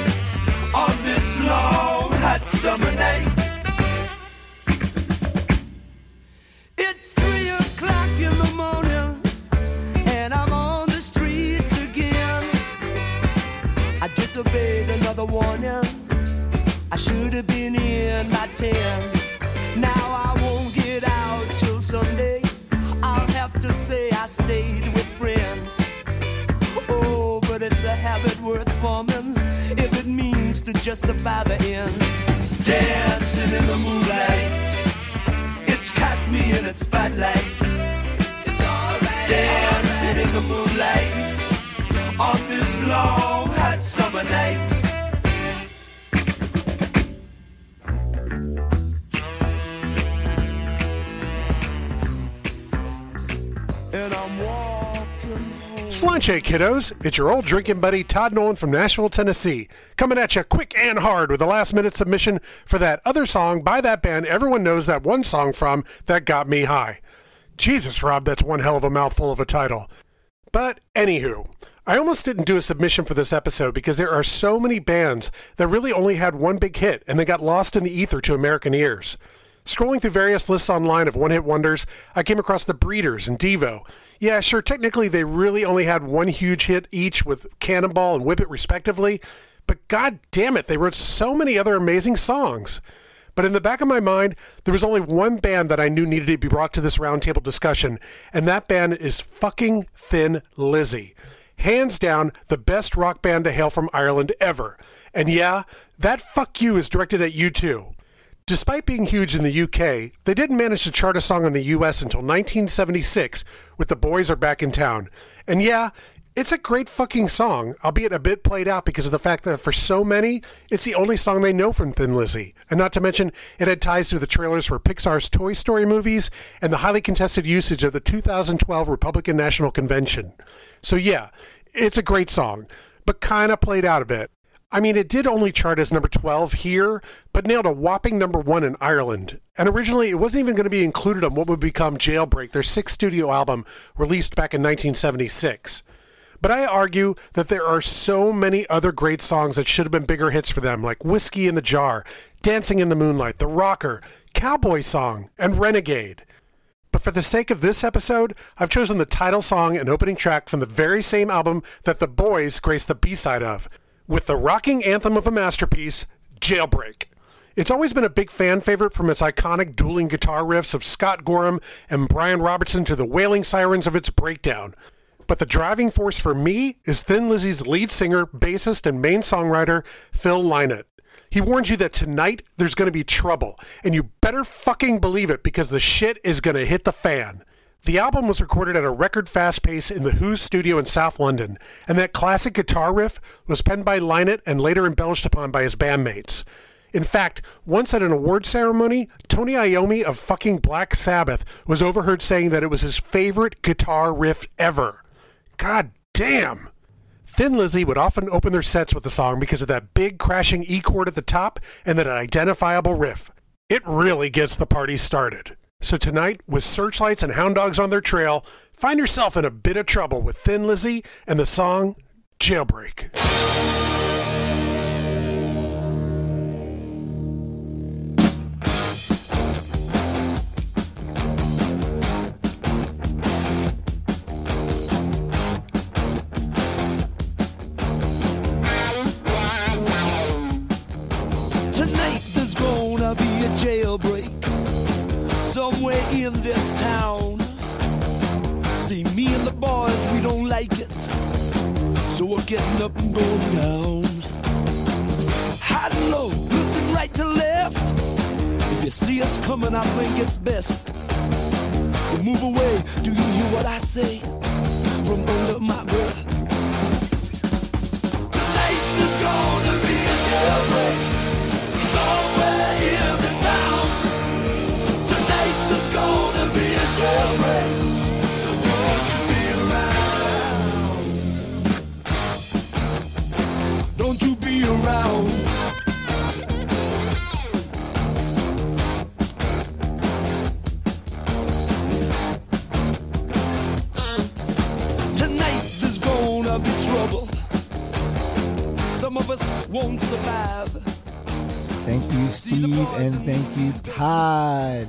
on this long hot summer night. It's three o'clock in the morning, and I'm on the streets again. I disobeyed another warning. I should have been in by ten. Now I won't get out till Sunday. I'll have to say I stayed with friends. A habit worth forming if it means to justify the end. Dancing in the moonlight, it's caught me in its spotlight. It's alright. Dancing in the moonlight on this long hot summer night. Walking Sláinte, eh, kiddos. It's your old drinking buddy Todd Nolan from Nashville, Tennessee, coming at you quick and hard with a last minute submission for that other song by that band everyone knows that one song from that got me high. Jesus, Rob, that's one hell of a mouthful of a title. But anywho, I almost didn't do a submission for this episode because there are so many bands that really only had one big hit and they got lost in the ether to American ears. Scrolling through various lists online of one hit wonders, I came across the Breeders and Devo. Yeah, sure, technically they really only had one huge hit each with Cannonball and Whip It respectively, but god damn it, they wrote so many other amazing songs. But in the back of my mind, there was only one band that I knew needed to be brought to this roundtable discussion, and that band is fucking Thin Lizzy. Hands down, the best rock band to hail from Ireland ever. And yeah, that fuck you is directed at you too. Despite being huge in the UK, they didn't manage to chart a song in the US until 1976 with The Boys Are Back in Town. And yeah, it's a great fucking song, albeit a bit played out because of the fact that for so many, it's the only song they know from Thin Lizzy. And not to mention, it had ties to the trailers for Pixar's Toy Story movies and the highly contested usage of the 2012 Republican National Convention. So yeah, it's a great song, but kind of played out a bit. I mean, it did only chart as number 12 here, but nailed a whopping number one in Ireland. And originally, it wasn't even going to be included on what would become Jailbreak, their sixth studio album released back in 1976. But I argue that there are so many other great songs that should have been bigger hits for them, like Whiskey in the Jar, Dancing in the Moonlight, The Rocker, Cowboy Song, and Renegade. But for the sake of this episode, I've chosen the title song and opening track from the very same album that The Boys graced the B side of, with the rocking anthem of a masterpiece, Jailbreak. It's always been a big fan favorite from its iconic dueling guitar riffs of Scott Gorham and Brian Robertson to the wailing sirens of its breakdown. But the driving force for me is Thin Lizzy's lead singer, bassist, and main songwriter, Phil Lynott. He warns you that tonight there's going to be trouble, and you better fucking believe it because the shit is going to hit the fan. The album was recorded at a record fast pace in the Who's studio in South London, and that classic guitar riff was penned by Lynott and later embellished upon by his bandmates. In fact, once at an award ceremony, Tony Iommi of fucking Black Sabbath was overheard saying that it was his favorite guitar riff ever. God damn! Thin Lizzy would often open their sets with the song because of that big crashing E chord at the top and that identifiable riff. It really gets the party started. So tonight, with searchlights and hound dogs on their trail, find yourself in a bit of trouble with Thin Lizzy and the song Jailbreak. Somewhere in this town. See, me and the boys, we don't like it. So we're getting up and going down. High and low, looking right to left. If you see us coming, I think it's best. You move away, do you hear what I say? From under my breath. Tonight there's gonna be a jailbreak. Somewhere in Some of us won't survive. Thank you, Steve, and thank you, Todd.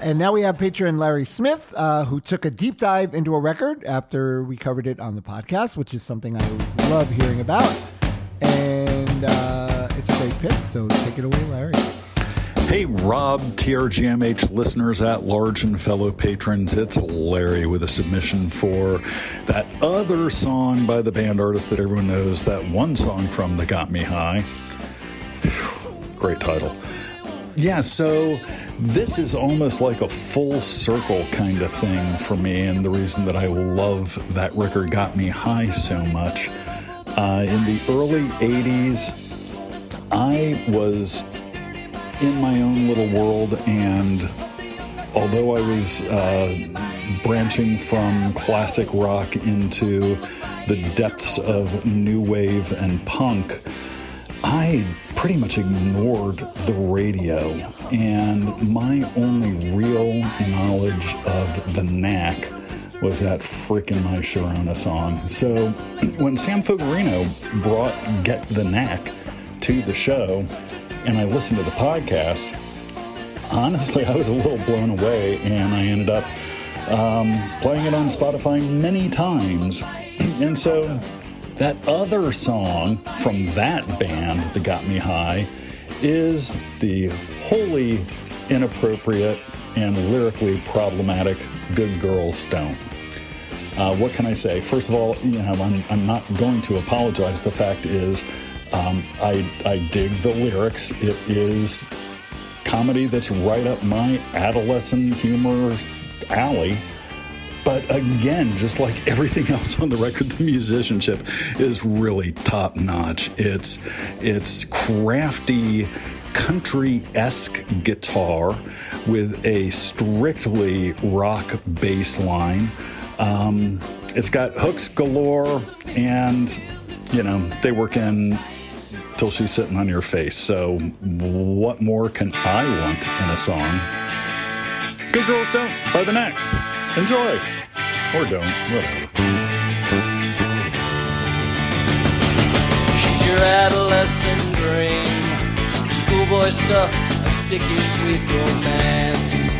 And now we have patron Larry Smith, uh, who took a deep dive into a record after we covered it on the podcast, which is something I love hearing about. And uh, it's a great pick, so take it away, Larry. Hey, Rob, TRGMH listeners at large and fellow patrons, it's Larry with a submission for that other song by the band artist that everyone knows, that one song from that got me high. Great title. Yeah, so this is almost like a full circle kind of thing for me, and the reason that I love that record got me high so much. Uh, in the early 80s, I was in my own little world, and although I was uh, branching from classic rock into the depths of new wave and punk, I pretty much ignored the radio, and my only real knowledge of the knack was that freaking My Sharona song. So [CLEARS THROAT] when Sam Fogarino brought Get the Knack to the show, and I listened to the podcast, honestly, [LAUGHS] I was a little blown away, and I ended up um, playing it on Spotify many times. [CLEARS THROAT] and so that other song from that band that got me high is the wholly inappropriate and lyrically problematic Good Girls Don't. Uh, what can I say? First of all, you know, I'm, I'm not going to apologize. The fact is, um, I, I dig the lyrics. It is comedy that's right up my adolescent humor alley. But again, just like everything [LAUGHS] else on the record, the musicianship is really top notch. It's it's crafty country-esque guitar with a strictly rock bass line. Um, it's got hooks galore, and you know they work in till she's sitting on your face. So, what more can I want in a song? Good girls don't by the Knack. Enjoy. Or don't. Whatever. She's your adolescent dream. Schoolboy stuff, a sticky sweet romance.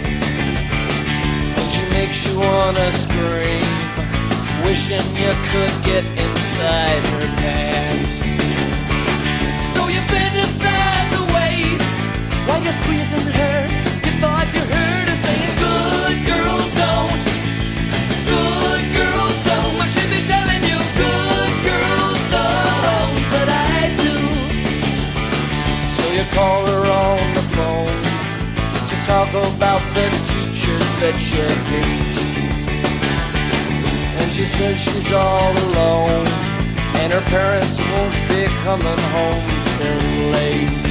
And she makes you wanna scream, wishing you could get inside her pants. Squeezing her. You thought you heard her saying, Good girls don't. Good girls don't. I should be telling you, good girls don't. But I do. So you call her on the phone to talk about the teachers that you hate. And she says she's all alone, and her parents won't be coming home till late.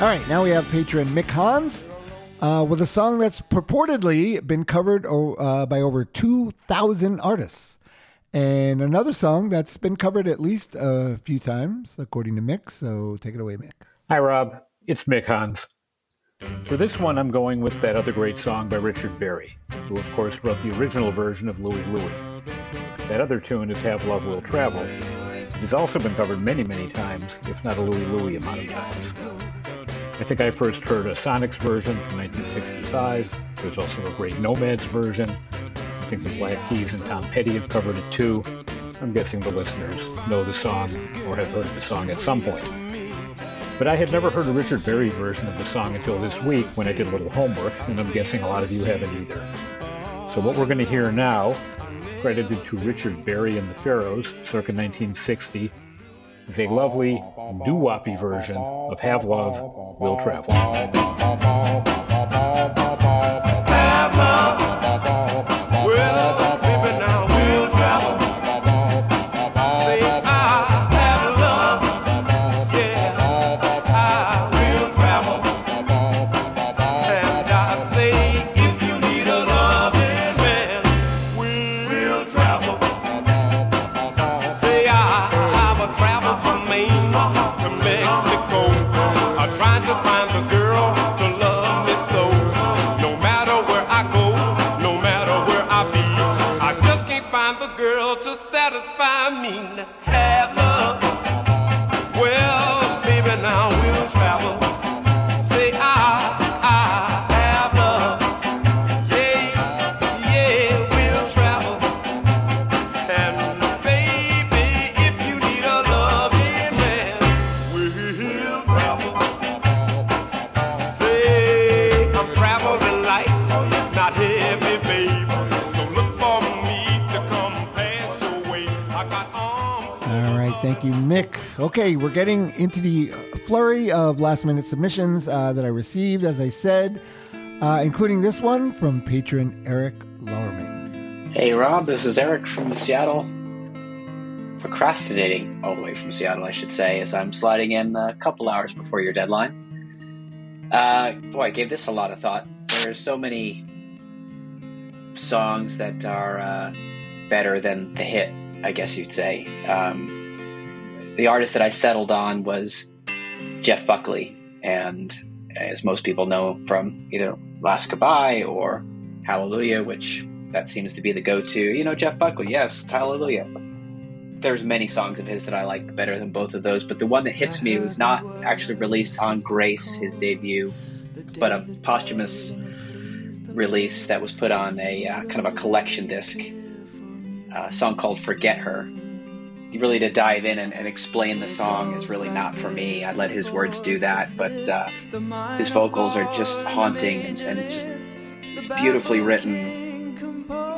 All right, now we have patron Mick Hans uh, with a song that's purportedly been covered uh, by over 2,000 artists. And another song that's been covered at least a few times, according to Mick. So take it away, Mick. Hi, Rob. It's Mick Hans. For this one, I'm going with that other great song by Richard Berry, who, of course, wrote the original version of Louie Louie. That other tune is Have Love Will Travel. It's also been covered many, many times, if not a Louie Louie amount of times. I think I first heard a Sonics version from 1965. There's also a great Nomads version. I think the Black Keys and Tom Petty have covered it too. I'm guessing the listeners know the song or have heard the song at some point. But I had never heard a Richard Berry version of the song until this week when I did a little homework, and I'm guessing a lot of you haven't either. So what we're going to hear now, credited to Richard Berry and the Pharaohs, circa 1960, is a lovely doo-woppy version of Have Love, Will Travel. Okay, we're getting into the flurry of last minute submissions uh, that I received, as I said, uh, including this one from patron Eric Lowerman. Hey Rob, this is Eric from Seattle. Procrastinating all the way from Seattle, I should say, as I'm sliding in a couple hours before your deadline. Uh, boy, I gave this a lot of thought. There's so many songs that are uh, better than the hit, I guess you'd say. Um, the artist that I settled on was Jeff Buckley, and as most people know from either Last Goodbye or Hallelujah, which that seems to be the go-to. You know, Jeff Buckley, yes, Hallelujah. There's many songs of his that I like better than both of those, but the one that hits me was not actually released on Grace, his debut, but a posthumous release that was put on a uh, kind of a collection disc, a song called "Forget Her." Really, to dive in and, and explain the song is really not for me. I let his words do that, but uh, his vocals are just haunting and, and just it's beautifully written.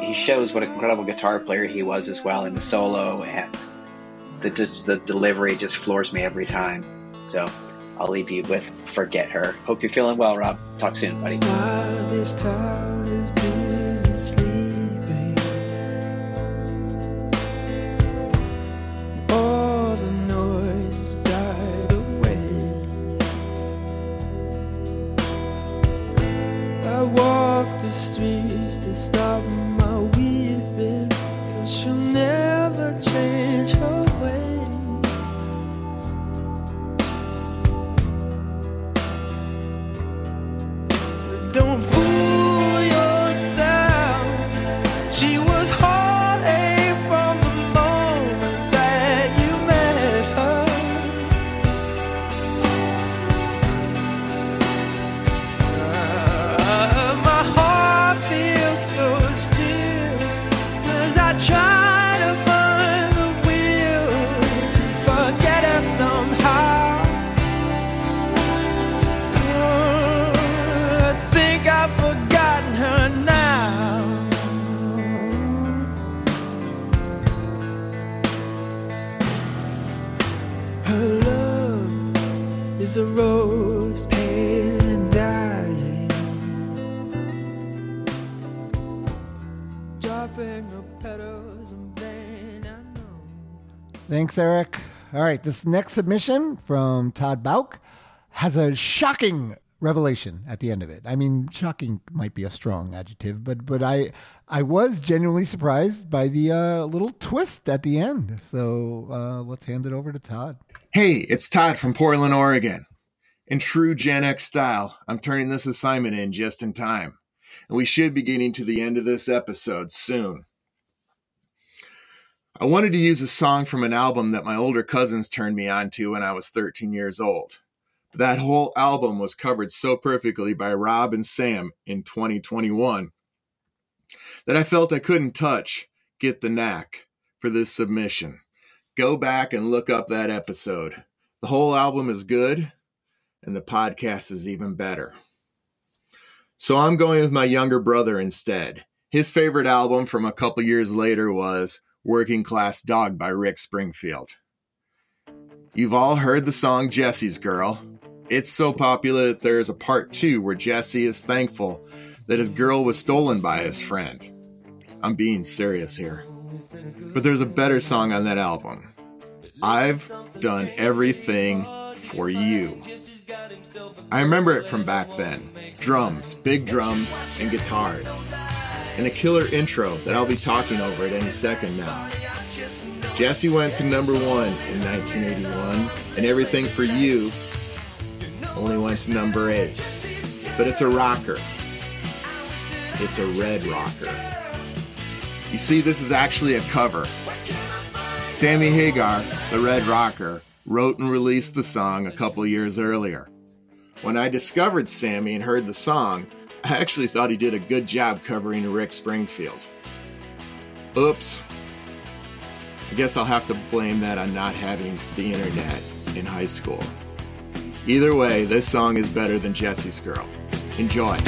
He shows what an incredible guitar player he was as well in the solo, and the just the delivery just floors me every time. So I'll leave you with "Forget Her." Hope you're feeling well, Rob. Talk soon, buddy. streets to stop my weeping. Cause she'll never change her. Is a rose pale and dying, dropping petals in vain. I know. Thanks, Eric. All right, this next submission from Todd Bauk has a shocking revelation at the end of it. I mean, shocking might be a strong adjective, but but I I was genuinely surprised by the uh, little twist at the end. So uh, let's hand it over to Todd. Hey, it's Todd from Portland, Oregon. In true Gen X style, I'm turning this assignment in just in time, and we should be getting to the end of this episode soon. I wanted to use a song from an album that my older cousins turned me on to when I was 13 years old. But that whole album was covered so perfectly by Rob and Sam in 2021 that I felt I couldn't touch Get the Knack for this submission. Go back and look up that episode. The whole album is good, and the podcast is even better. So I'm going with my younger brother instead. His favorite album from a couple years later was Working Class Dog by Rick Springfield. You've all heard the song Jesse's Girl. It's so popular that there's a part two where Jesse is thankful that his girl was stolen by his friend. I'm being serious here. But there's a better song on that album. I've done everything for you. I remember it from back then drums, big drums, and guitars. And a killer intro that I'll be talking over at any second now. Jesse went to number one in 1981, and Everything for You only went to number eight. But it's a rocker. It's a red rocker. You see, this is actually a cover. Sammy Hagar, the Red Rocker, wrote and released the song a couple years earlier. When I discovered Sammy and heard the song, I actually thought he did a good job covering Rick Springfield. Oops. I guess I'll have to blame that on not having the internet in high school. Either way, this song is better than Jesse's Girl. Enjoy.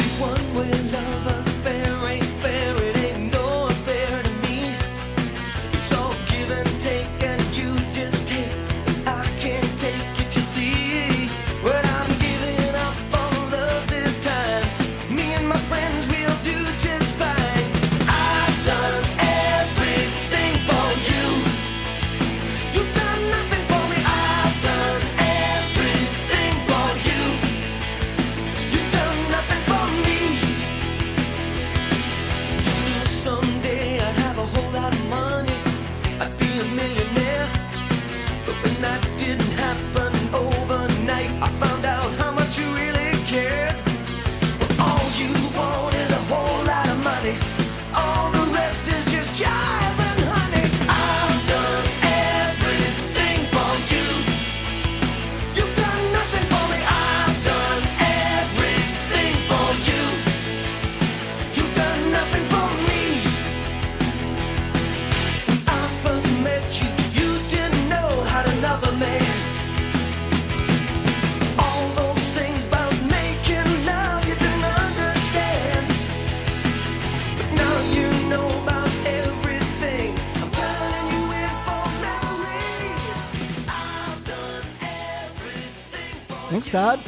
Todd.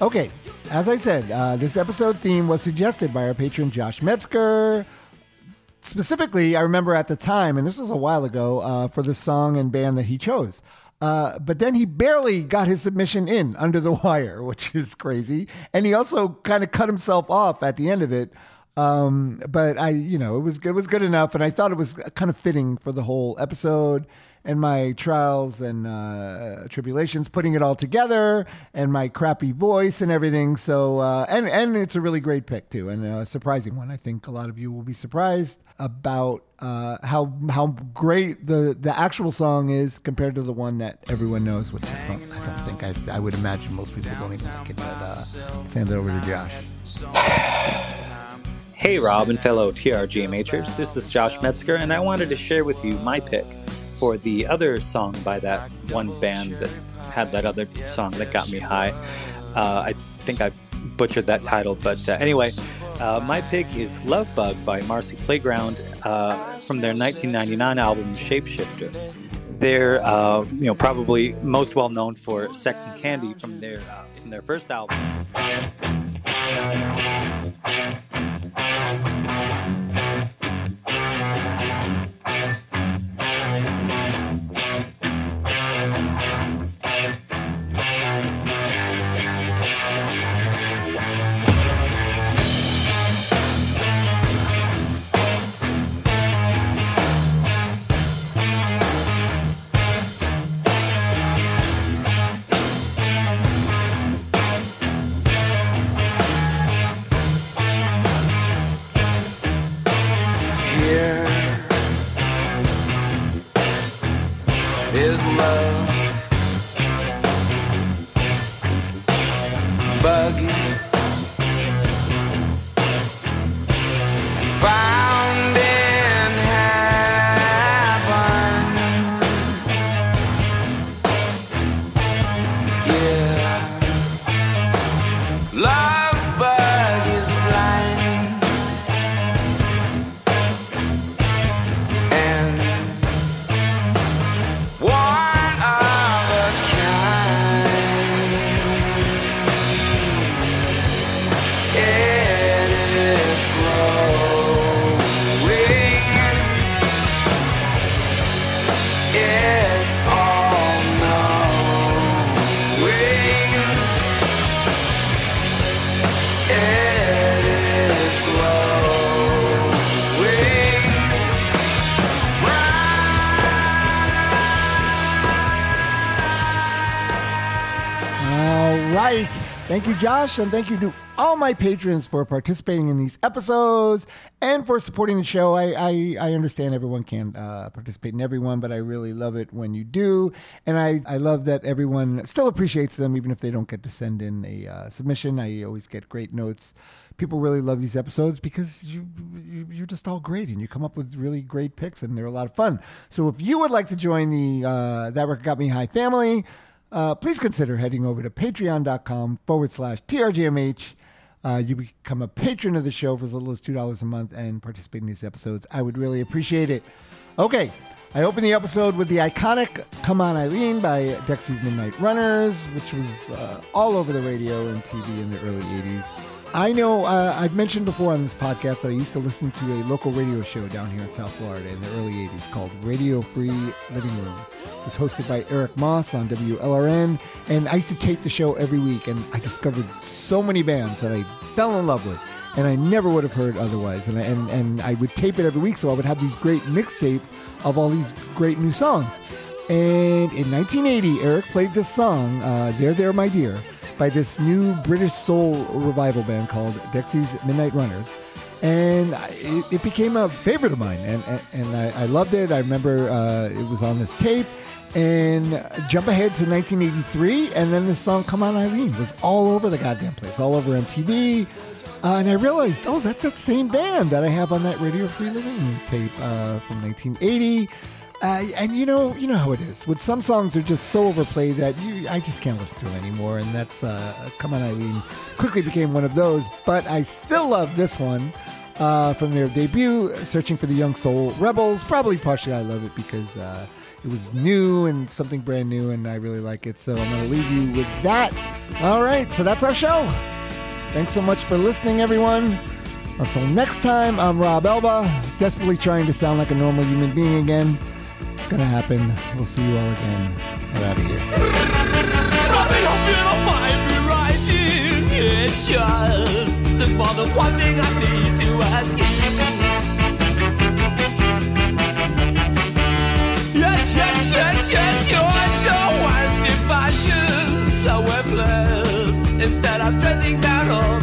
Okay, as I said, uh, this episode theme was suggested by our patron Josh Metzger. Specifically, I remember at the time, and this was a while ago, uh, for the song and band that he chose. Uh, but then he barely got his submission in under the wire, [LAUGHS] which is crazy. And he also kind of cut himself off at the end of it Um, but I, you know, it was it was good enough, and I thought it was kind of fitting for the whole episode and my trials and uh, tribulations, putting it all together, and my crappy voice and everything. So, uh, and and it's a really great pick too, and a surprising one. I think a lot of you will be surprised about uh, how how great the the actual song is compared to the one that everyone knows. Which I don't, I don't think I, I would imagine most people don't even like it. But uh, send it over to Josh. Hey, Rob and fellow TRG TRGMHers. This is Josh Metzger, and I wanted to share with you my pick for the other song by that one band that had that other song that got me high. Uh, I think I butchered that title, but uh, anyway, uh, my pick is Love Bug by Marcy Playground uh, from their 1999 album Shapeshifter. They're, uh, you know, probably most well known for Sex and Candy from their uh, from their first album. Josh, and thank you to all my patrons for participating in these episodes and for supporting the show. I I, I understand everyone can't uh, participate in everyone, but I really love it when you do, and I, I love that everyone still appreciates them, even if they don't get to send in a uh, submission. I always get great notes. People really love these episodes because you, you you're just all great and you come up with really great picks and they're a lot of fun. So if you would like to join the uh, that record got me high family uh, please consider heading over to patreon.com forward slash TRGMH. Uh, you become a patron of the show for as little as $2 a month and participate in these episodes. I would really appreciate it. Okay, I opened the episode with the iconic Come On Eileen by Dexys Midnight Runners, which was uh, all over the radio and TV in the early 80s. I know uh, I've mentioned before on this podcast that I used to listen to a local radio show down here in South Florida in the early 80s called Radio Free Living Room. It was hosted by Eric Moss on WLRN, and I used to tape the show every week, and I discovered so many bands that I fell in love with, and I never would have heard otherwise. And I, and, and I would tape it every week, so I would have these great mixtapes of all these great new songs. And in 1980, Eric played this song, uh, There, There, My Dear, by this new British soul revival band called Dexys Midnight Runners. And it, it became a favorite of mine, and, and, and I, I loved it. I remember uh, it was on this tape. And jump ahead to 1983, and then the song "Come On Eileen, was all over the goddamn place, all over MTV. Uh, and I realized, oh, that's that same band that I have on that Radio Free Living tape uh, from 1980. Uh, and you know, you know how it is. With some songs are just so overplayed that you, I just can't listen to them anymore. And that's uh, "Come On Eileen" quickly became one of those. But I still love this one uh, from their debut, "Searching for the Young Soul Rebels." Probably partially I love it because uh, it was new and something brand new, and I really like it. So I'm going to leave you with that. All right, so that's our show. Thanks so much for listening, everyone. Until next time, I'm Rob Abelow, desperately trying to sound like a normal human being again. It's gonna happen. We'll see you all again. We're out of here. There's more than one thing I need to ask you. Yes, yes, yes, yes, you're so anti-fashion So we're blessed Instead of dressing down all